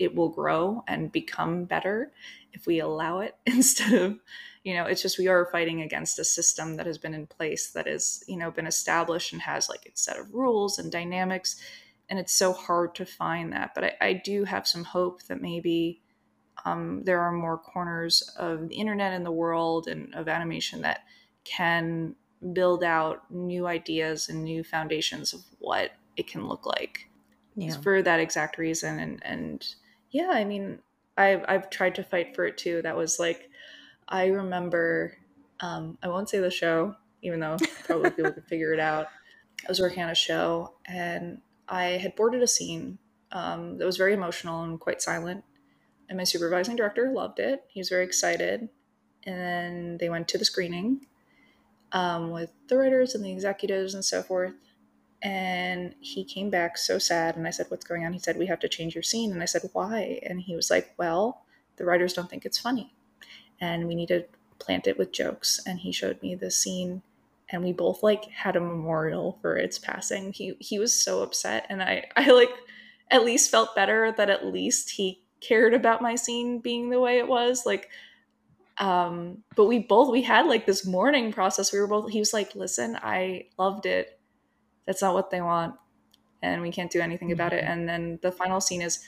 it will grow and become better if we allow it instead of you know it's just we are fighting against a system that has been in place that has you know been established and has like its set of rules and dynamics and it's so hard to find that but I, I do have some hope that maybe um, there are more corners of the internet and the world and of animation that can build out new ideas and new foundations of what it can look like yeah. for that exact reason and and yeah i mean i've i've tried to fight for it too that was like i remember um, i won't say the show even though probably people could figure it out i was working on a show and i had boarded a scene um, that was very emotional and quite silent. And my supervising director loved it. He was very excited. And then they went to the screening um, with the writers and the executives and so forth. And he came back so sad. And I said, What's going on? He said, We have to change your scene. And I said, Why? And he was like, Well, the writers don't think it's funny. And we need to plant it with jokes. And he showed me the scene and we both like had a memorial for its passing. He he was so upset and I I like at least felt better that at least he cared about my scene being the way it was. Like um but we both we had like this mourning process. We were both he was like, "Listen, I loved it. That's not what they want." And we can't do anything about it. Mm-hmm. And then the final scene is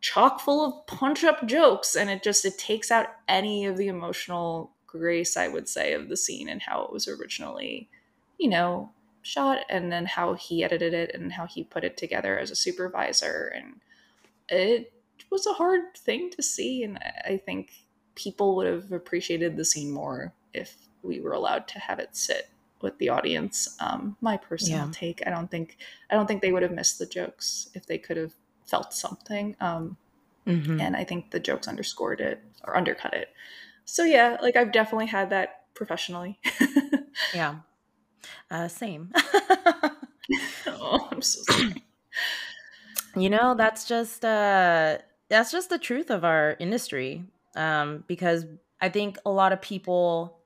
chock full of punch up jokes and it just it takes out any of the emotional grace, I would say, of the scene and how it was originally, you know, shot, and then how he edited it and how he put it together as a supervisor. And it was a hard thing to see. And I think people would have appreciated the scene more if we were allowed to have it sit with the audience. Um, my personal yeah. take. I don't think I don't think they would have missed the jokes if they could have felt something. Um, mm-hmm. And I think the jokes underscored it or undercut it so yeah, like I've definitely had that professionally. yeah. Uh, same. oh, I'm so sorry. You know, that's just uh that's just the truth of our industry. Um, because I think a lot of people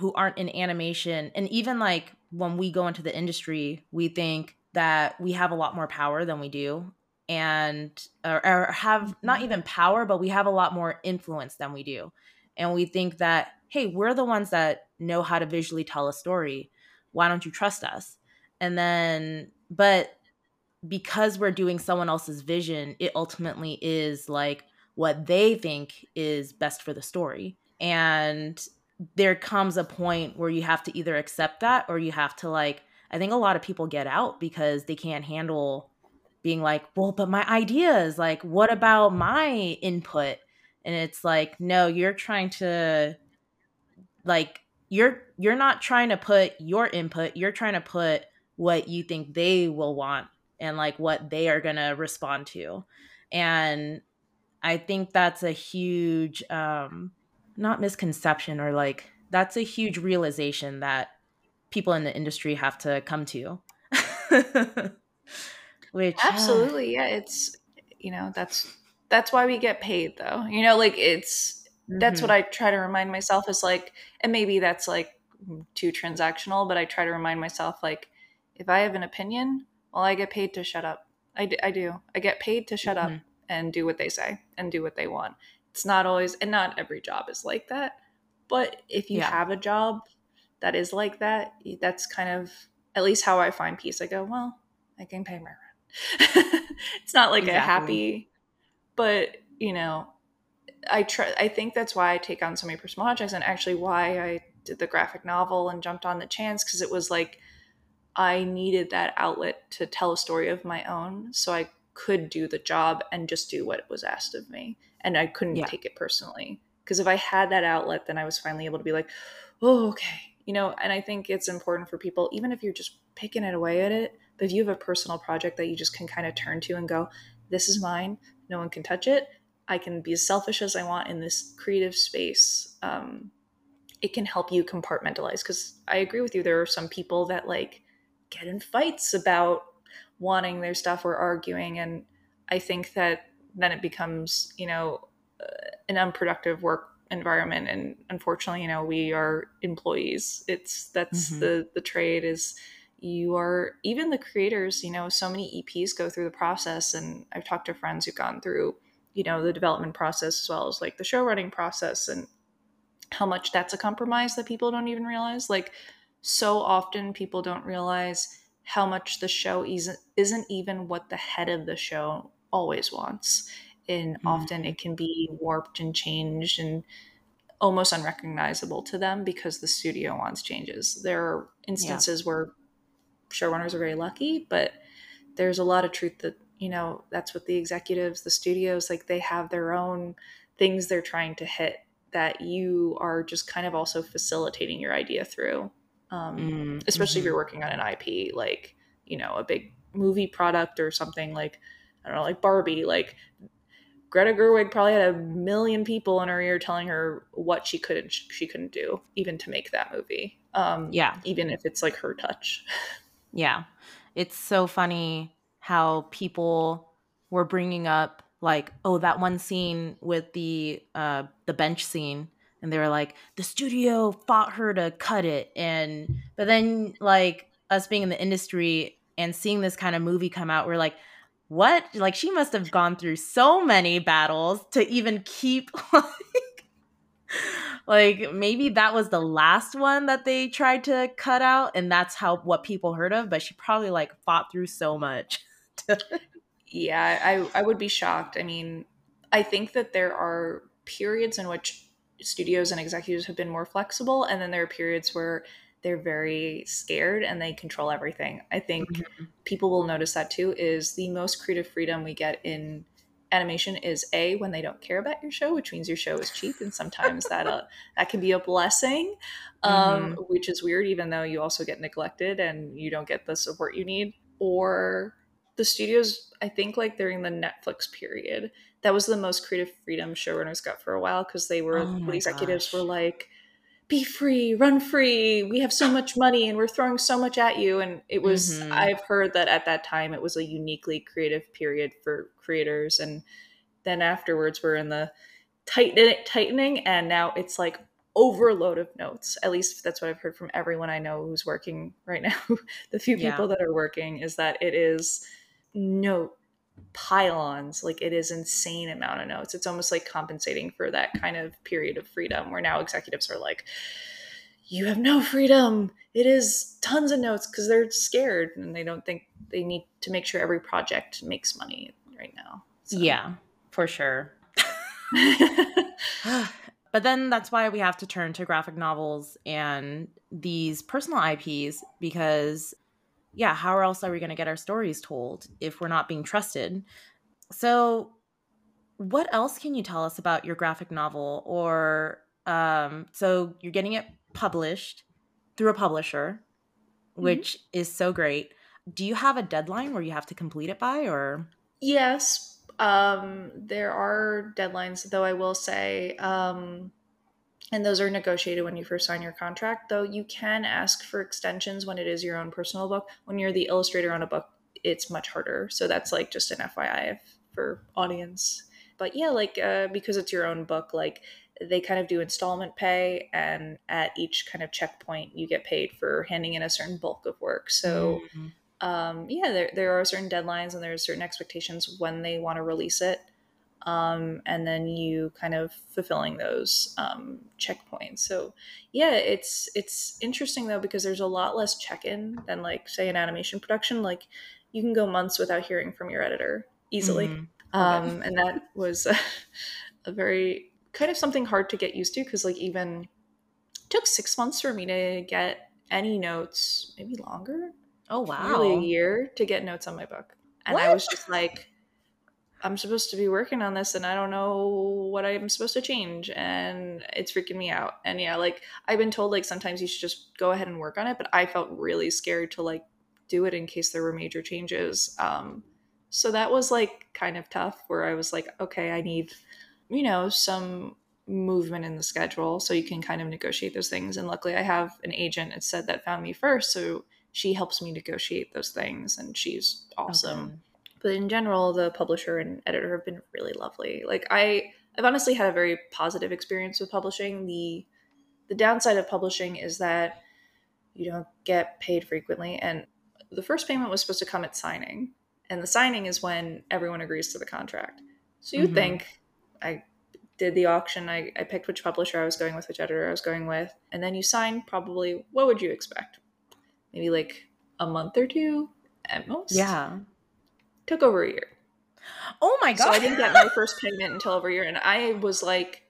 who aren't in animation and even like when we go into the industry, we think that we have a lot more power than we do and or, or have not mm-hmm. even power, but we have a lot more influence than we do. And we think that hey we're the ones that know how to visually tell a story. Why don't you trust us? And then but because we're doing someone else's vision it ultimately is like what they think is best for the story. And there comes a point where you have to either accept that or you have to like i think a lot of people get out because they can't handle being like well but my ideas like what about my input? And it's like no you're trying to like you're you're not trying to put your input you're trying to put what you think they will want and like what they are going to respond to. And i think that's a huge um not misconception or like that's a huge realization that people in the industry have to come to which absolutely uh, yeah it's you know that's that's why we get paid though you know like it's mm-hmm. that's what mm-hmm. i try to remind myself is like and maybe that's like too transactional but i try to remind myself like if i have an opinion well i get paid to shut up i, d- I do i get paid to shut mm-hmm. up and do what they say and do what they want it's not always and not every job is like that but if you yeah. have a job that is like that that's kind of at least how i find peace i go well i can pay my rent it's not like exactly. a happy but you know i try i think that's why i take on so many personal projects and actually why i did the graphic novel and jumped on the chance because it was like i needed that outlet to tell a story of my own so i could do the job and just do what was asked of me and i couldn't yeah. take it personally because if i had that outlet then i was finally able to be like oh okay you know and i think it's important for people even if you're just picking it away at it but if you have a personal project that you just can kind of turn to and go this is mine no one can touch it. I can be as selfish as I want in this creative space. Um, it can help you compartmentalize because I agree with you. There are some people that like get in fights about wanting their stuff or arguing, and I think that then it becomes you know uh, an unproductive work environment. And unfortunately, you know we are employees. It's that's mm-hmm. the the trade is you are even the creators you know so many eps go through the process and i've talked to friends who've gone through you know the development process as well as like the show running process and how much that's a compromise that people don't even realize like so often people don't realize how much the show isn't isn't even what the head of the show always wants and mm-hmm. often it can be warped and changed and almost unrecognizable to them because the studio wants changes there are instances yeah. where showrunners are very lucky, but there's a lot of truth that, you know, that's what the executives, the studios, like they have their own things they're trying to hit that you are just kind of also facilitating your idea through. Um, mm-hmm. Especially if you're working on an IP, like, you know, a big movie product or something like I don't know, like Barbie, like Greta Gerwig probably had a million people in her ear telling her what she couldn't she couldn't do, even to make that movie. Um, yeah, even if it's like her touch. Yeah, it's so funny how people were bringing up like, oh, that one scene with the uh, the bench scene, and they were like, the studio fought her to cut it, and but then like us being in the industry and seeing this kind of movie come out, we're like, what? Like she must have gone through so many battles to even keep like like maybe that was the last one that they tried to cut out and that's how what people heard of, but she probably like fought through so much. yeah, I I would be shocked. I mean, I think that there are periods in which studios and executives have been more flexible and then there are periods where they're very scared and they control everything. I think mm-hmm. people will notice that too is the most creative freedom we get in animation is a when they don't care about your show which means your show is cheap and sometimes that uh, that can be a blessing um, mm-hmm. which is weird even though you also get neglected and you don't get the support you need or the studios i think like during the netflix period that was the most creative freedom showrunners got for a while because they were oh the executives gosh. were like be free, run free. We have so much money and we're throwing so much at you. And it was, mm-hmm. I've heard that at that time it was a uniquely creative period for creators. And then afterwards, we're in the tighten- tightening, and now it's like overload of notes. At least that's what I've heard from everyone I know who's working right now. the few people yeah. that are working is that it is note pylons like it is insane amount of notes. It's almost like compensating for that kind of period of freedom where now executives are like you have no freedom. It is tons of notes because they're scared and they don't think they need to make sure every project makes money right now. So. yeah for sure. But then that's why we have to turn to graphic novels and these personal ips because yeah, how else are we going to get our stories told if we're not being trusted? So, what else can you tell us about your graphic novel? Or, um, so you're getting it published through a publisher, mm-hmm. which mm-hmm. is so great. Do you have a deadline where you have to complete it by, or? Yes, um, there are deadlines, though I will say, um, and those are negotiated when you first sign your contract though you can ask for extensions when it is your own personal book. When you're the illustrator on a book it's much harder. So that's like just an fyi for audience. But yeah like uh, because it's your own book like they kind of do installment pay and at each kind of checkpoint you get paid for handing in a certain bulk of work. So mm-hmm. um, yeah there, there are certain deadlines and there's certain expectations when they want to release it um, and then you kind of fulfilling those um, checkpoints. So yeah, it's it's interesting though because there's a lot less check-in than like say an animation production. Like you can go months without hearing from your editor easily, mm-hmm. um, and that was a, a, very kind of something hard to get used to because like even took six months for me to get any notes, maybe longer. Oh wow, nearly a year to get notes on my book, and what? I was just like I'm supposed to be working on this and I don't know what I'm supposed to change and it's freaking me out. And yeah, like I've been told like sometimes you should just go ahead and work on it, but I felt really scared to like do it in case there were major changes. Um so that was like kind of tough where I was like, okay, I need you know, some movement in the schedule so you can kind of negotiate those things and luckily I have an agent it said that found me first, so she helps me negotiate those things and she's awesome. Okay but in general the publisher and editor have been really lovely. Like i i've honestly had a very positive experience with publishing. The the downside of publishing is that you don't get paid frequently and the first payment was supposed to come at signing and the signing is when everyone agrees to the contract. So you mm-hmm. think i did the auction I, I picked which publisher i was going with which editor i was going with and then you sign probably what would you expect? Maybe like a month or two at most? Yeah took over a year. Oh my god! So I didn't get my first payment until over a year, and I was like,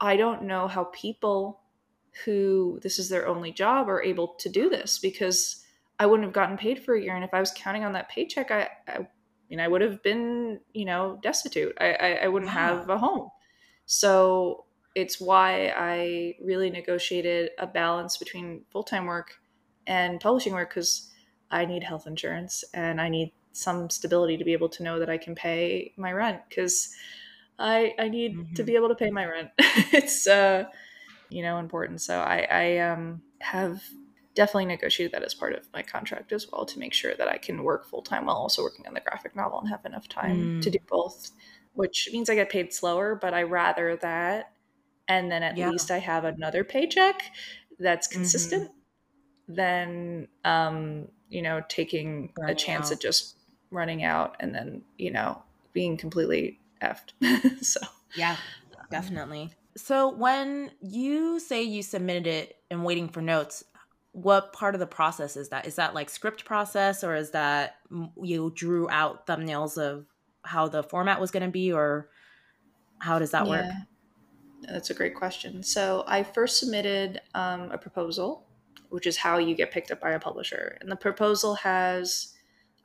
I don't know how people who this is their only job are able to do this because I wouldn't have gotten paid for a year, and if I was counting on that paycheck, I, I mean, I would have been, you know, destitute. I, I, I wouldn't have a home. So it's why I really negotiated a balance between full time work and publishing work because I need health insurance and I need some stability to be able to know that I can pay my rent because I I need Mhm. to be able to pay my rent. it's uh you know important. So I I um have definitely negotiated that as part of my contract as well to make sure that I can work full time while also working on the graphic novel and have enough time to Mm. do both, which means I get paid slower, but I rather that and then at Yeah. least I have another paycheck that's Mhm. consistent than um, you know, taking a chance out. at just running out and then, you know, being completely effed. so Yeah, definitely. So when you say you submitted it and waiting for notes, what part of the process is that? Is that like script process or is that you drew out thumbnails of how the format was going to be or how does that work? that's a great question. So I first submitted um, a proposal, which is how you get picked up by a publisher. And the proposal has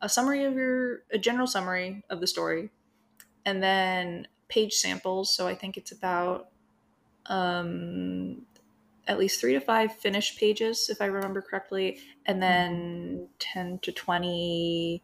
a summary of your, a general summary of the story, and then page samples. So I think it's about um, at least three to five finished pages, if I remember correctly, and then 10 to 20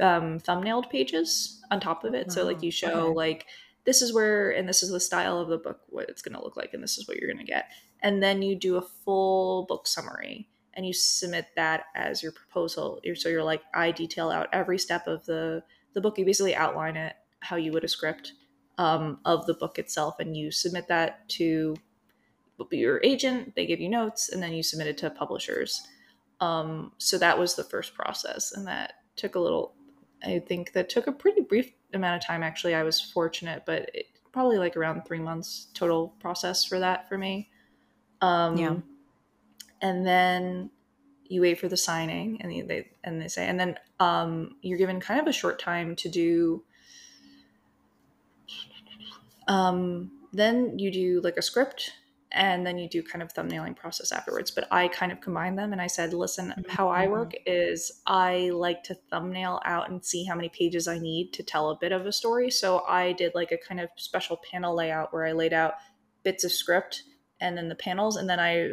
um, thumbnailed pages on top of it. So, like, you show, okay. like, this is where, and this is the style of the book, what it's going to look like, and this is what you're going to get. And then you do a full book summary and you submit that as your proposal. So, you're like, I detail out every step of the, the book. You basically outline it how you would a script um, of the book itself, and you submit that to your agent. They give you notes, and then you submit it to publishers. Um, so that was the first process, and that took a little. I think that took a pretty brief amount of time. Actually, I was fortunate, but it, probably like around three months total process for that for me. Um, Yeah. And then you wait for the signing, and they, and they say, and then um, you're given kind of a short time to do um, then you do like a script and then you do kind of thumbnailing process afterwards. But i kind of combine them and i said listen how i work is i like to thumbnail out and see how many pages i need to tell a bit of a story. So i did like a kind of special panel layout where i laid out bits of script and then the panels and then i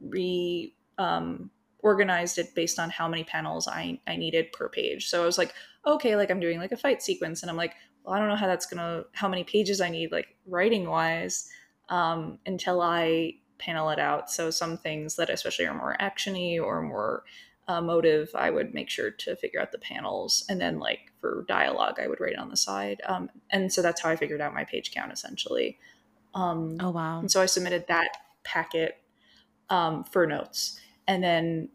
re um, organized it based on how many panels I, I needed per page so i was like okay like i'm doing like a fight sequence and i'm like well, I don't know how that's gonna how many pages I need like writing wise um, until I panel it out. So some things that especially are more actiony or more uh, motive, I would make sure to figure out the panels, and then like for dialogue, I would write on the side. Um, and so that's how I figured out my page count essentially. Um, Oh, wow. and so I submitted that packet um, for notes, and then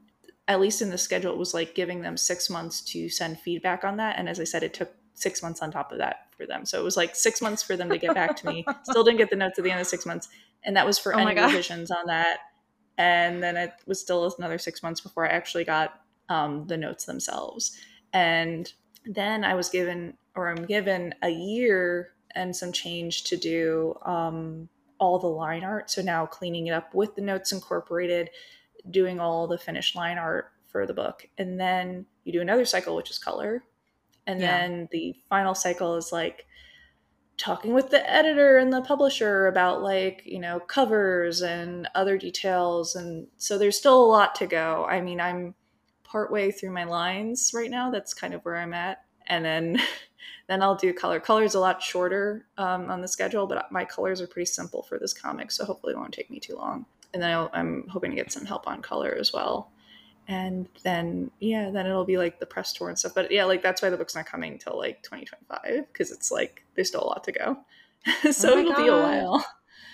at least in the schedule, it was like giving them six months to send feedback on that. And as I said, it took six months on top of that for them. So it was like six months for them to get back to me. Still didn't get the notes at the end of six months. And that was for Oh any gosh. revisions on that. And then it was still another six months before I actually got um, the notes themselves. And then I was given, or I'm given, a year and some change to do um, all the line art. So now cleaning it up with the notes incorporated, doing all the finished line art for the book. And then you do another cycle, which is color. And Yeah. then the final cycle is like talking with the editor and the publisher about like, you know, covers and other details. And so there's still a lot to go. I mean, I'm partway through my lines right now. That's kind of where I'm at. And then then I'll do color. Color's a lot shorter um, on the schedule, but my colors are pretty simple for this comic, so hopefully it won't take me too long. And then I'll, I'm hoping to get some help on color as well. And then yeah, then it'll be like the press tour and stuff. But yeah, like that's why the book's not coming till like 2025 because it's like there's still a lot to go. so Oh it'll be a while.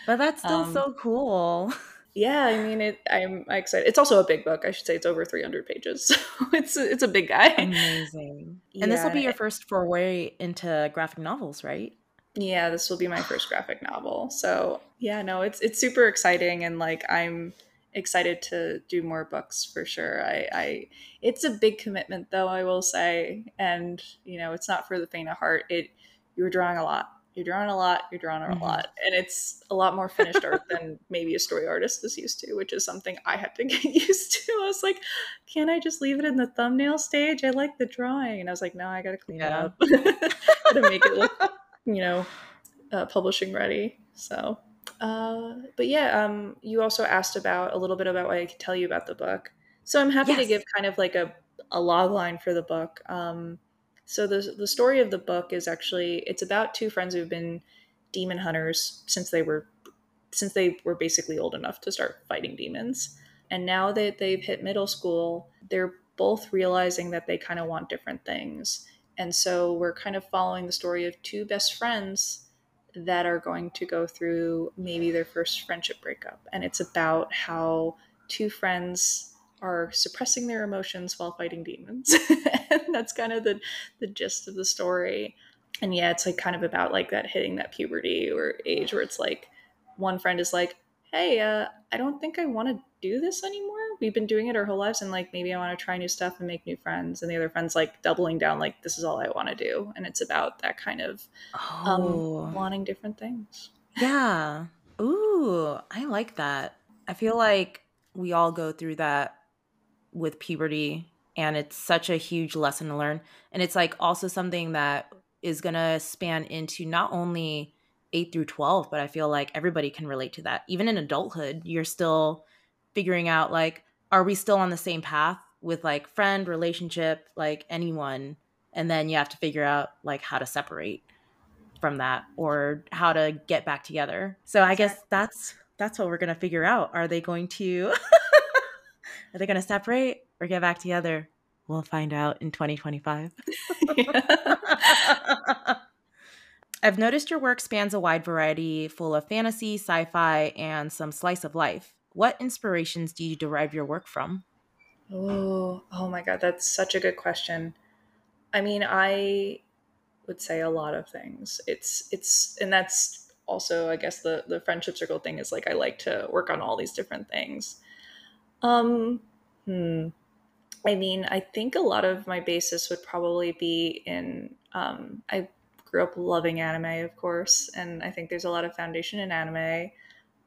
But that's still Um, so cool. Yeah, I mean it. I'm excited. It's also a big book. I should say it's over 300 pages, so it's a, it's a big guy. Amazing. And this will be your first foray into graphic novels, right? yeah this will be my first graphic novel so yeah no it's it's super exciting and like i'm excited to do more books for sure i i it's a big commitment though i will say and you know it's not for the faint of heart it you're drawing a lot you're drawing a lot you're drawing a Mhm. lot and it's a lot more finished art than maybe a story artist is used to which is something i had to get used to. I was like can i just leave it in the thumbnail stage? I like the drawing. And i was like no i gotta clean Yeah. it up. Gotta make it look you know uh, publishing ready. So uh, but yeah um, you also asked about a little bit about what i could tell you about the book. So i'm happy to give kind of like a, a log line for the book. Um, So the the story of the book is actually it's about two friends who've been demon hunters since they were since they were basically old enough to start fighting demons. And now that they've hit middle school, they're both realizing that they kind of want different things. And so we're kind of following the story of two best friends that are going to go through maybe their first friendship breakup. And it's about how two friends are suppressing their emotions while fighting demons. and that's kind of the, the gist of the story. And yeah, it's like kind of about like that hitting that puberty or age where it's like one friend is like, hey, uh, I don't think I want to do this anymore. We've been doing it our whole lives, and like maybe I want to try new stuff and make new friends. And the other friend's like doubling down, like this is all I want to do. And it's about that kind of um, Oh. wanting different things. Yeah. Ooh, I like that. I feel like we all go through that with puberty and it's such a huge lesson to learn. And it's like also something that is going to span into not only 8 through 12, but I feel like everybody can relate to that. Even in adulthood, you're still figuring out like are we still on the same path with like friend, relationship, like anyone? And then you have to figure out like how to separate from that or how to get back together. So I guess that's that's what we're going to figure out. Are they going to Are they going to separate or get back together? We'll find out in 2025. I've noticed your work spans a wide variety full of fantasy, sci-fi, and some slice of life. What inspirations do you derive your work from? Oh, oh my God, that's such a good question. I mean, I would say a lot of things. It's it's and that's also I guess the the friendship circle thing is like I like to work on all these different things. Um hmm. I mean, I think a lot of my basis would probably be in um I grew up loving anime, of course, and I think there's a lot of foundation in anime.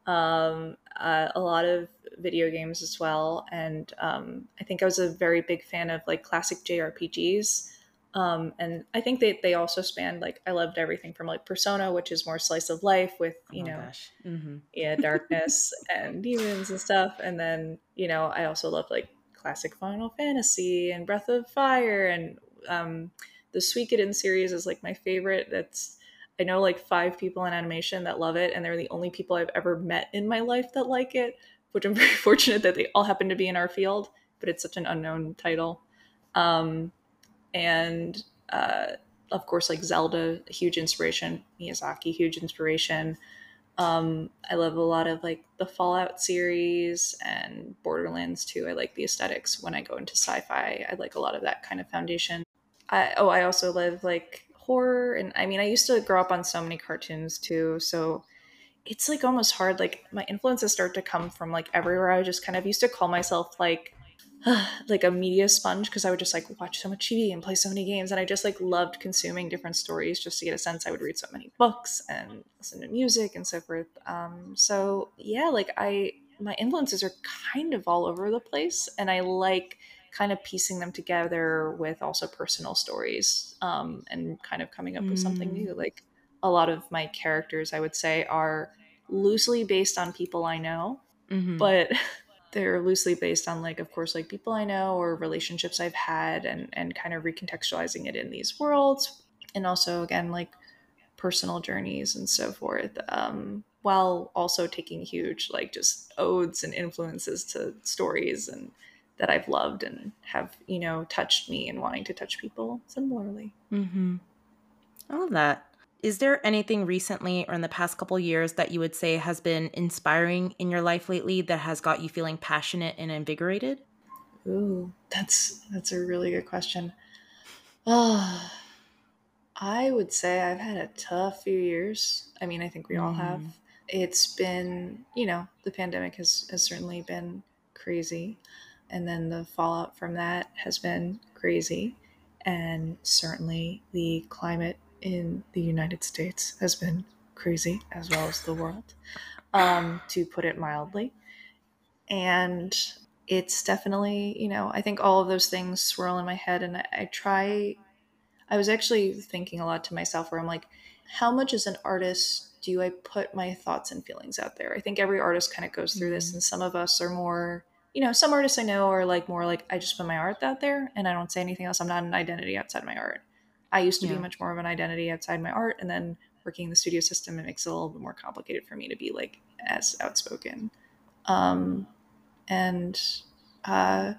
Um uh, a lot of video games as well. And um, I think I was a very big fan of like classic JRPGs. Um, and I think they, they also spanned like I loved everything from like Persona, which is more slice of life with you oh know gosh. hmm yeah darkness and demons and stuff. And then you know I also loved like classic Final Fantasy and Breath of Fire and um, the Suikoden series is like my favorite. That's I know like five people in animation that love it, and they're the only people I've ever met in my life that like it, which I'm very fortunate that they all happen to be in our field, but it's such an unknown title. Um, and uh, of course, like Zelda, huge inspiration. Miyazaki, huge inspiration. Um, I love a lot of like the Fallout series and Borderlands too. I like the aesthetics when I go into sci-fi. I like a lot of that kind of foundation. I, oh, I also love like horror, and I mean, I used to grow up on so many cartoons too, so it's like almost hard. Like my influences start to come from like everywhere. I just kind of used to call myself like like a media sponge because I would just like watch so much TV and play so many games, and I just like loved consuming different stories just to get a sense. I would read so many books and listen to music and so forth. Um, so yeah, like I my influences are kind of all over the place, and I like kind of piecing them together with also personal stories um, and kind of coming up with something Mm. new. Like a lot of my characters, I would say, are loosely based on people I know hmm but they're loosely based on like of course like people i know or relationships i've had and and kind of recontextualizing it in these worlds. And also again like personal journeys and so forth um while also taking huge like just odes and influences to stories and that i've loved and have you know touched me and wanting to touch people similarly. Hmm I love that. Is there anything recently or in the past couple years that you would say has been inspiring in your life lately that has got you feeling passionate and invigorated? Ooh, that's that's a really good question. Oh, I would say I've had a tough few years. I mean, I think we all have. Mhm. It's been, you know, the pandemic has, has certainly been crazy. And then the fallout from that has been crazy. And certainly the climate in the United States has been crazy, as well as the world, um, to put it mildly. And it's definitely, you know, I think all of those things swirl in my head. And I, I try I was actually thinking a lot to myself where I'm like, how much as an artist do I put my thoughts and feelings out there? I think every artist kind of goes through this, Mhm. and some of us are more, you know, some artists I know are like more like, I just put my art out there and I don't say anything else. I'm not an identity outside my art. I used to Yeah. be much more of an identity outside my art, and then working in the studio system, it makes it a little bit more complicated for me to be like as outspoken. Um, and uh,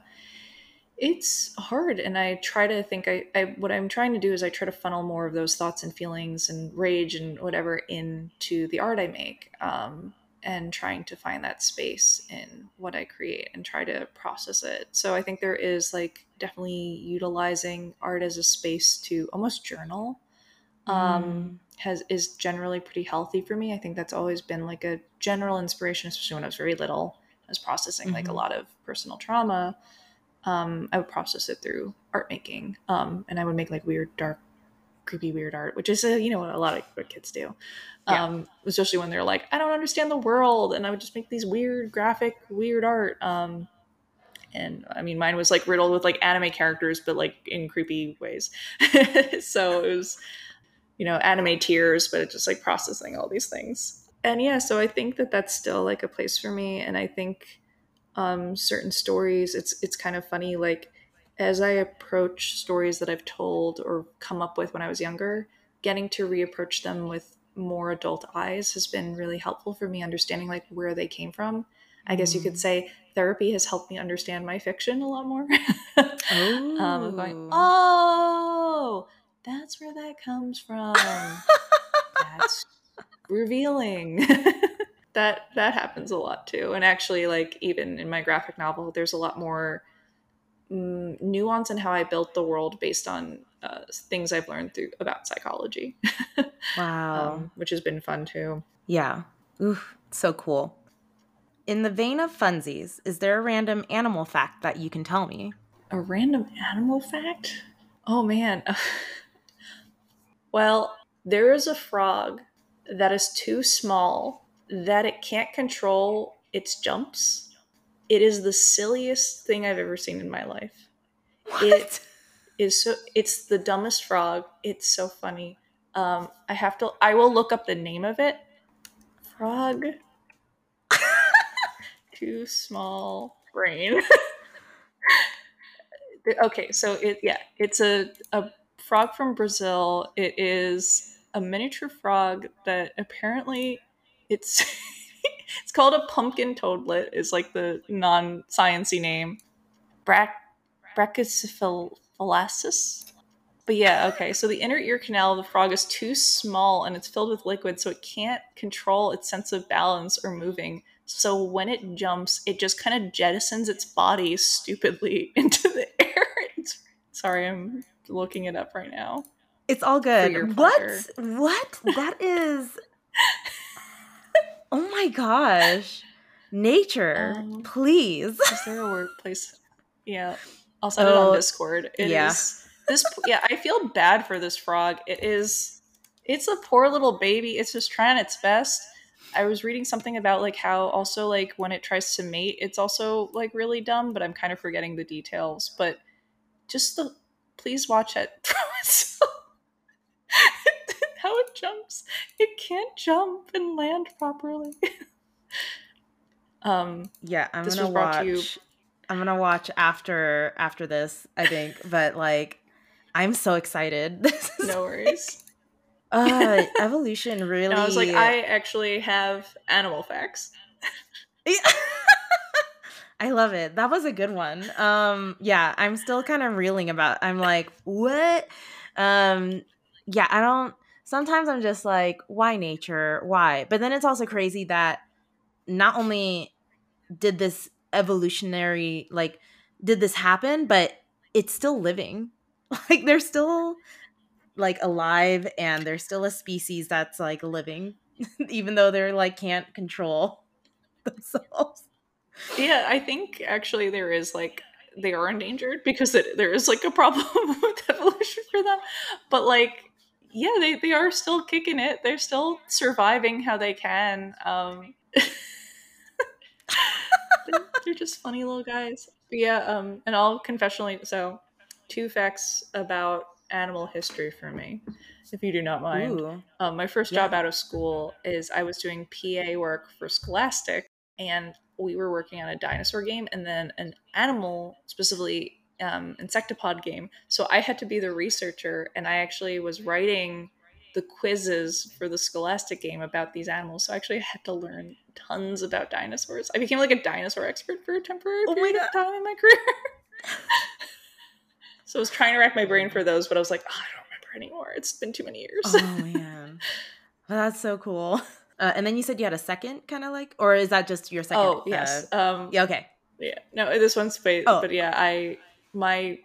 it's hard, and I try to think. I, I what I'm trying to do is I try to funnel more of those thoughts and feelings and rage and whatever into the art I make. Um, and trying to find that space in what I create and try to process it. So I think there is like definitely utilizing art as a space to almost journal um, has is generally pretty healthy for me. I think that's always been like a general inspiration, especially when I was very little. I was processing like a Mhm. lot of personal trauma. Um, I would process it through art making, um, and I would make like weird, dark, creepy, weird art, which is uh, you know what a lot of what kids do. Yeah. Um, especially when they're like, I don't understand the world, and I would just make these weird, graphic, weird art. Um, and I mean, mine was like riddled with like anime characters, but like in creepy ways. so it was, you know, anime tears, but it's just like processing all these things. And yeah, so I think that that's still like a place for me. And I think um, certain stories, it's it's kind of funny. Like as I approach stories that I've told or come up with when I was younger, getting to reapproach them with more adult eyes has been really helpful for me understanding like where they came from. I guess you could Mm. say therapy has helped me understand my fiction a lot more. Oh. um, going, oh, that's where that comes from. that's revealing. that that happens a lot too. And actually, like even in my graphic novel, there's a lot more mm, nuance in how I built the world based on uh, things I've learned through about psychology, wow. um, which has been fun too. yeah. Ooh, so cool. In the vein of funsies, is there a random animal fact that you can tell me? A random animal fact? Oh man. well, there is a frog that is too small that it can't control its jumps. It is the silliest thing I've ever seen in my life. It is so it's the dumbest frog. It's so funny. Um I have to I will look up the name of it. Frog too small brain. okay, so it yeah, it's a a frog from Brazil. It is a miniature frog that apparently it's it's called a pumpkin toadlet is like the non-sciency name. Brac Brachycephalasus. But yeah, okay. So the inner ear canal of the frog is too small and it's filled with liquid, so it can't control its sense of balance or moving. So when it jumps, it just kind of jettisons its body stupidly into the air. Sorry, I'm looking it up right now. It's all good. What? What? That is. oh my gosh. Nature, Um, please. Is there a workplace? Yeah, I'll send it Oh, on Discord. It is yeah. this. Yeah, I feel bad for this frog. It is. It's a poor little baby. It's just trying its best. I was reading something about like how also like when it tries to mate, it's also like really dumb. But I'm kind of forgetting the details. But just the please watch it. jumps. It can't jump and land properly. um. Yeah, I'm gonna watch. you- I'm gonna watch after after this. I think, but like, I'm so excited. This is No worries. uh, evolution really. And I was like, I actually have animal facts. Yeah. I love it. That was a good one. Um yeah, I'm still kind of reeling about. I'm like, what? Um yeah, I don't sometimes I'm just like, why nature? Why? But then it's also crazy that not only did this evolutionary like did this happen, but it's still living. Like they're still like alive and there's still a species that's like living even though they're like can't control themselves. Yeah, I think actually there is like they are endangered because it, there is like a problem with evolution for them. But like, yeah, they, they are still kicking it. They're still surviving how they can. Um, they're, they're just funny little guys. But yeah, um, and I'll confessionally so two facts about animal history for me, if you do not mind. Um, my first Yeah. job out of school is I was doing PA work for Scholastic, and we were working on a dinosaur game, and then an animal, specifically um, insectopod game. So I had to be the researcher, and I actually was writing the quizzes for the Scholastic game about these animals. So I actually had to learn tons about dinosaurs. I became like a dinosaur expert for a temporary oh period of time in my career. so I was trying to rack my brain for those, but I was like, oh, I don't remember anymore. It's been too many years. oh man, well, that's so cool. Uh, and then you said you had a second, kind of like, or is that just your second? Oh yes. Uh, um, yeah. Okay. Yeah. No, this one's but, oh. but yeah, I my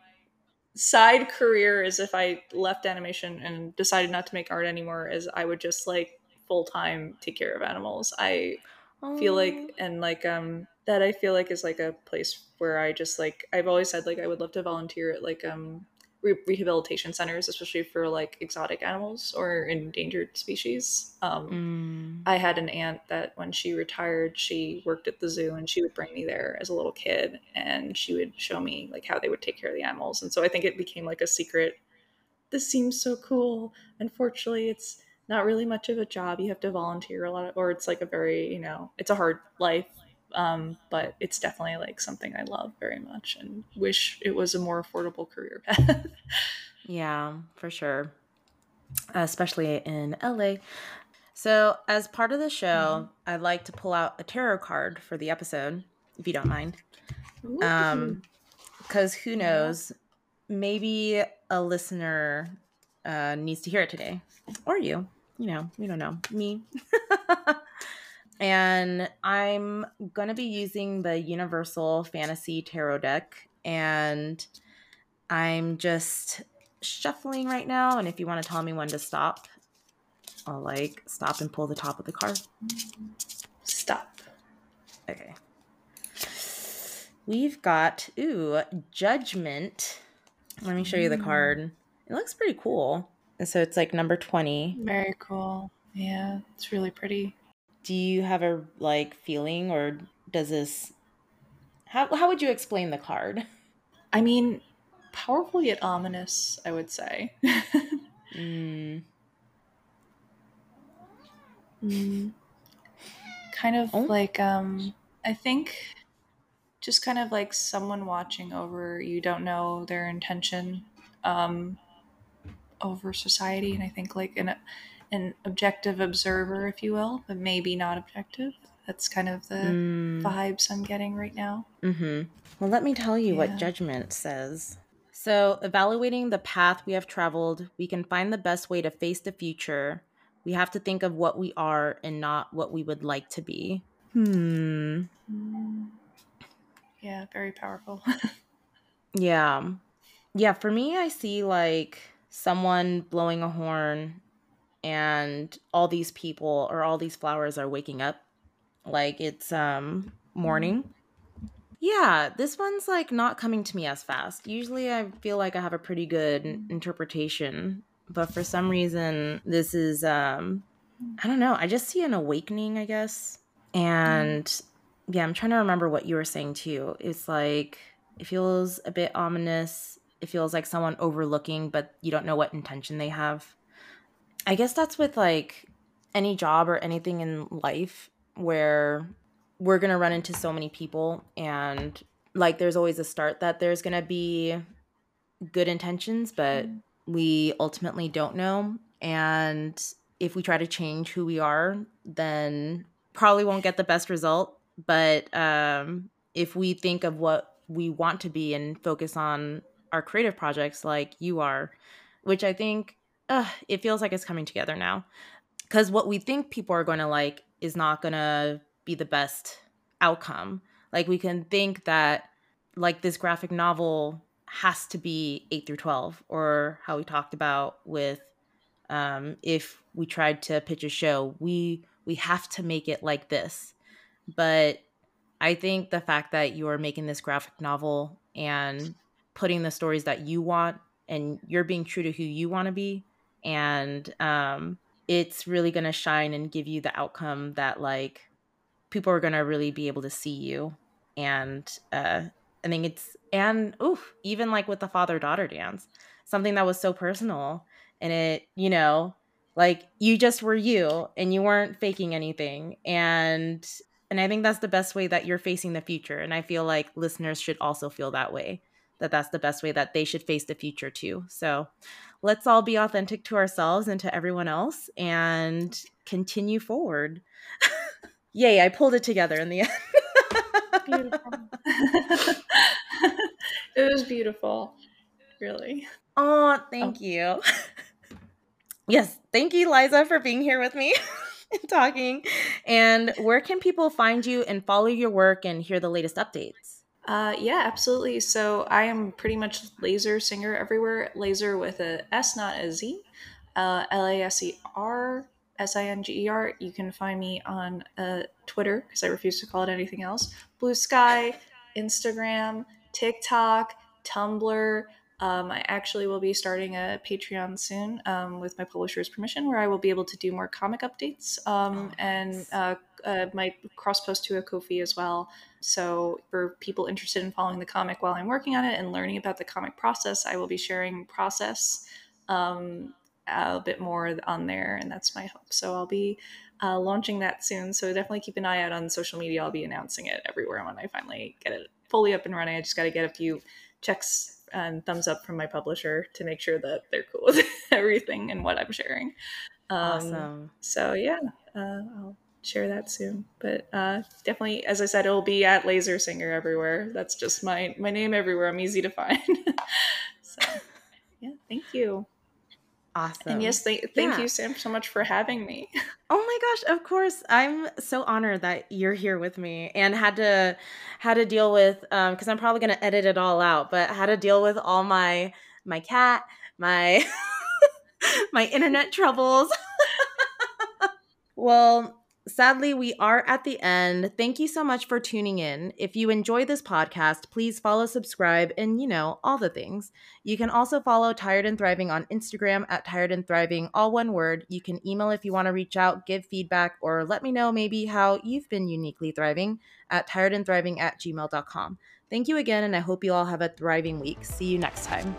side career is if I left animation and decided not to make art anymore, is I would just like full time take care of animals. I oh. feel like and like um that I feel like is like a place where I just like I've always said like I would love to volunteer at like um re- rehabilitation centers, especially for like exotic animals or endangered species. Um, mm. I had an aunt that when she retired, she worked at the zoo and she would bring me there as a little kid and she would show me like how they would take care of the animals. And so I think it became like a secret. This seems so cool. Unfortunately, it's not really much of a job. You have to volunteer a lot, of, or it's like a very, you know, it's a hard life um, but it's definitely like something I love very much and wish it was a more affordable career path. yeah, for sure. Especially in LA. So, as part of the show, mm-hmm. I'd like to pull out a tarot card for the episode, if you don't mind. Ooh. Um, because who knows, maybe a listener uh, needs to hear it today, or you. You know, we don't know. Me. and I'm going to be using the Universal Fantasy Tarot deck. And I'm just shuffling right now. And if you want to tell me when to stop, I'll like stop and pull the top of the card. Stop. Okay. We've got, ooh, Judgment. Let me show you the mm. card. It looks pretty cool. So it's like number 20. Very cool. Yeah, it's really pretty do you have a like feeling or does this how how would you explain the card? I mean, powerful yet ominous, I would say. mm. Mm. Kind of oh. like um I think just kind of like someone watching over you don't know their intention um over society and I think like in a an objective observer, if you will, but maybe not objective. That's kind of the mm. vibes I'm getting right now. Mm-hmm. Well, let me tell you yeah. what judgment says. So, evaluating the path we have traveled, we can find the best way to face the future. We have to think of what we are and not what we would like to be. Hmm. Mm. Yeah, very powerful. yeah. Yeah, for me, I see like someone blowing a horn and all these people or all these flowers are waking up. Like it's um morning. Yeah this one's like not coming to me as fast. Usually i feel like i have a pretty good interpretation but for some reason this is um i don't know. I just see an awakening i guess. And yeah i'm trying to remember what you were saying too. It's like it feels a bit ominous. It feels like someone overlooking but you don't know what intention they have I guess that's with like any job or anything in life where we're going to run into so many people and like there's always a start that there's going to be good intentions but mm. we ultimately don't know and if we try to change who we are then probably won't get the best result but um if we think of what we want to be and focus on our creative projects like you are which i think uh, it feels like it's coming together now. Because what we think people are going to like is not going to be the best outcome. Like we can think that like this graphic novel has to be 8 through 12 or how we talked about with um, if we tried to pitch a show we we have to make it like this but i think the fact that you are making this graphic novel and putting the stories that you want and you're being true to who you want to be and um, it's really going to shine and give you the outcome that like people are going to really be able to see you. And uh, i think it's and oof even like with the father daughter dance something that was so personal and it you know like you just were you and you weren't faking anything. And and i think that's the best way that you're facing the future. And i feel like listeners should also feel that way that that's the best way that they should face the future too. So let's all be authentic to ourselves and to everyone else and continue forward. Yay, I pulled it together in the end. beautiful. it was beautiful. Really. Oh, thank oh. you. yes, thank you, Liza, for being here with me and talking. And where can people find you and follow your work and hear the latest updates? Uh, yeah, absolutely. So I am pretty much laser singer everywhere. Laser with a S, not a Z. Uh, L A S E R S I N G E R. You can find me on uh, Twitter because I refuse to call it anything else. Bluesky, Instagram, TikTok, Tumblr. Um, I actually will be starting a Patreon soon um, with my publisher's permission, where I will be able to do more comic updates um, and uh, uh, might cross post to a Ko-fi as well. So, for people interested in following the comic while I'm working on it and learning about the comic process, I will be sharing process um, a bit more on there, and that's my hope. So, I'll be uh, launching that soon. So, definitely keep an eye out on social media. I'll be announcing it everywhere when I finally get it fully up and running. I just got to get a few checks and thumbs up from my publisher to make sure that they're cool with everything and what I'm sharing. Um, awesome. So yeah, uh, I'll share that soon. But uh, definitely, as I said, it'll be at Laser Singer everywhere. That's just my my name everywhere. I'm easy to find. so yeah, thank you. Awesome. And yes, th- thank yeah. you, Sam, so much for having me. Oh my gosh, of course. I'm so honored that you're here with me and had to had to deal with um because I'm probably gonna edit it all out, but had to deal with all my my cat, my my internet troubles. well, sadly, we are at the end. Thank you so much for tuning in. If you enjoy this podcast, please follow, subscribe, and you know, all the things. You can also follow Tired and Thriving on Instagram at Tired and Thriving, all one word. You can email if you want to reach out, give feedback, or let me know maybe how you've been uniquely thriving at tiredandthriving at gmail.com. Thank you again, and I hope you all have a thriving week. See you next time.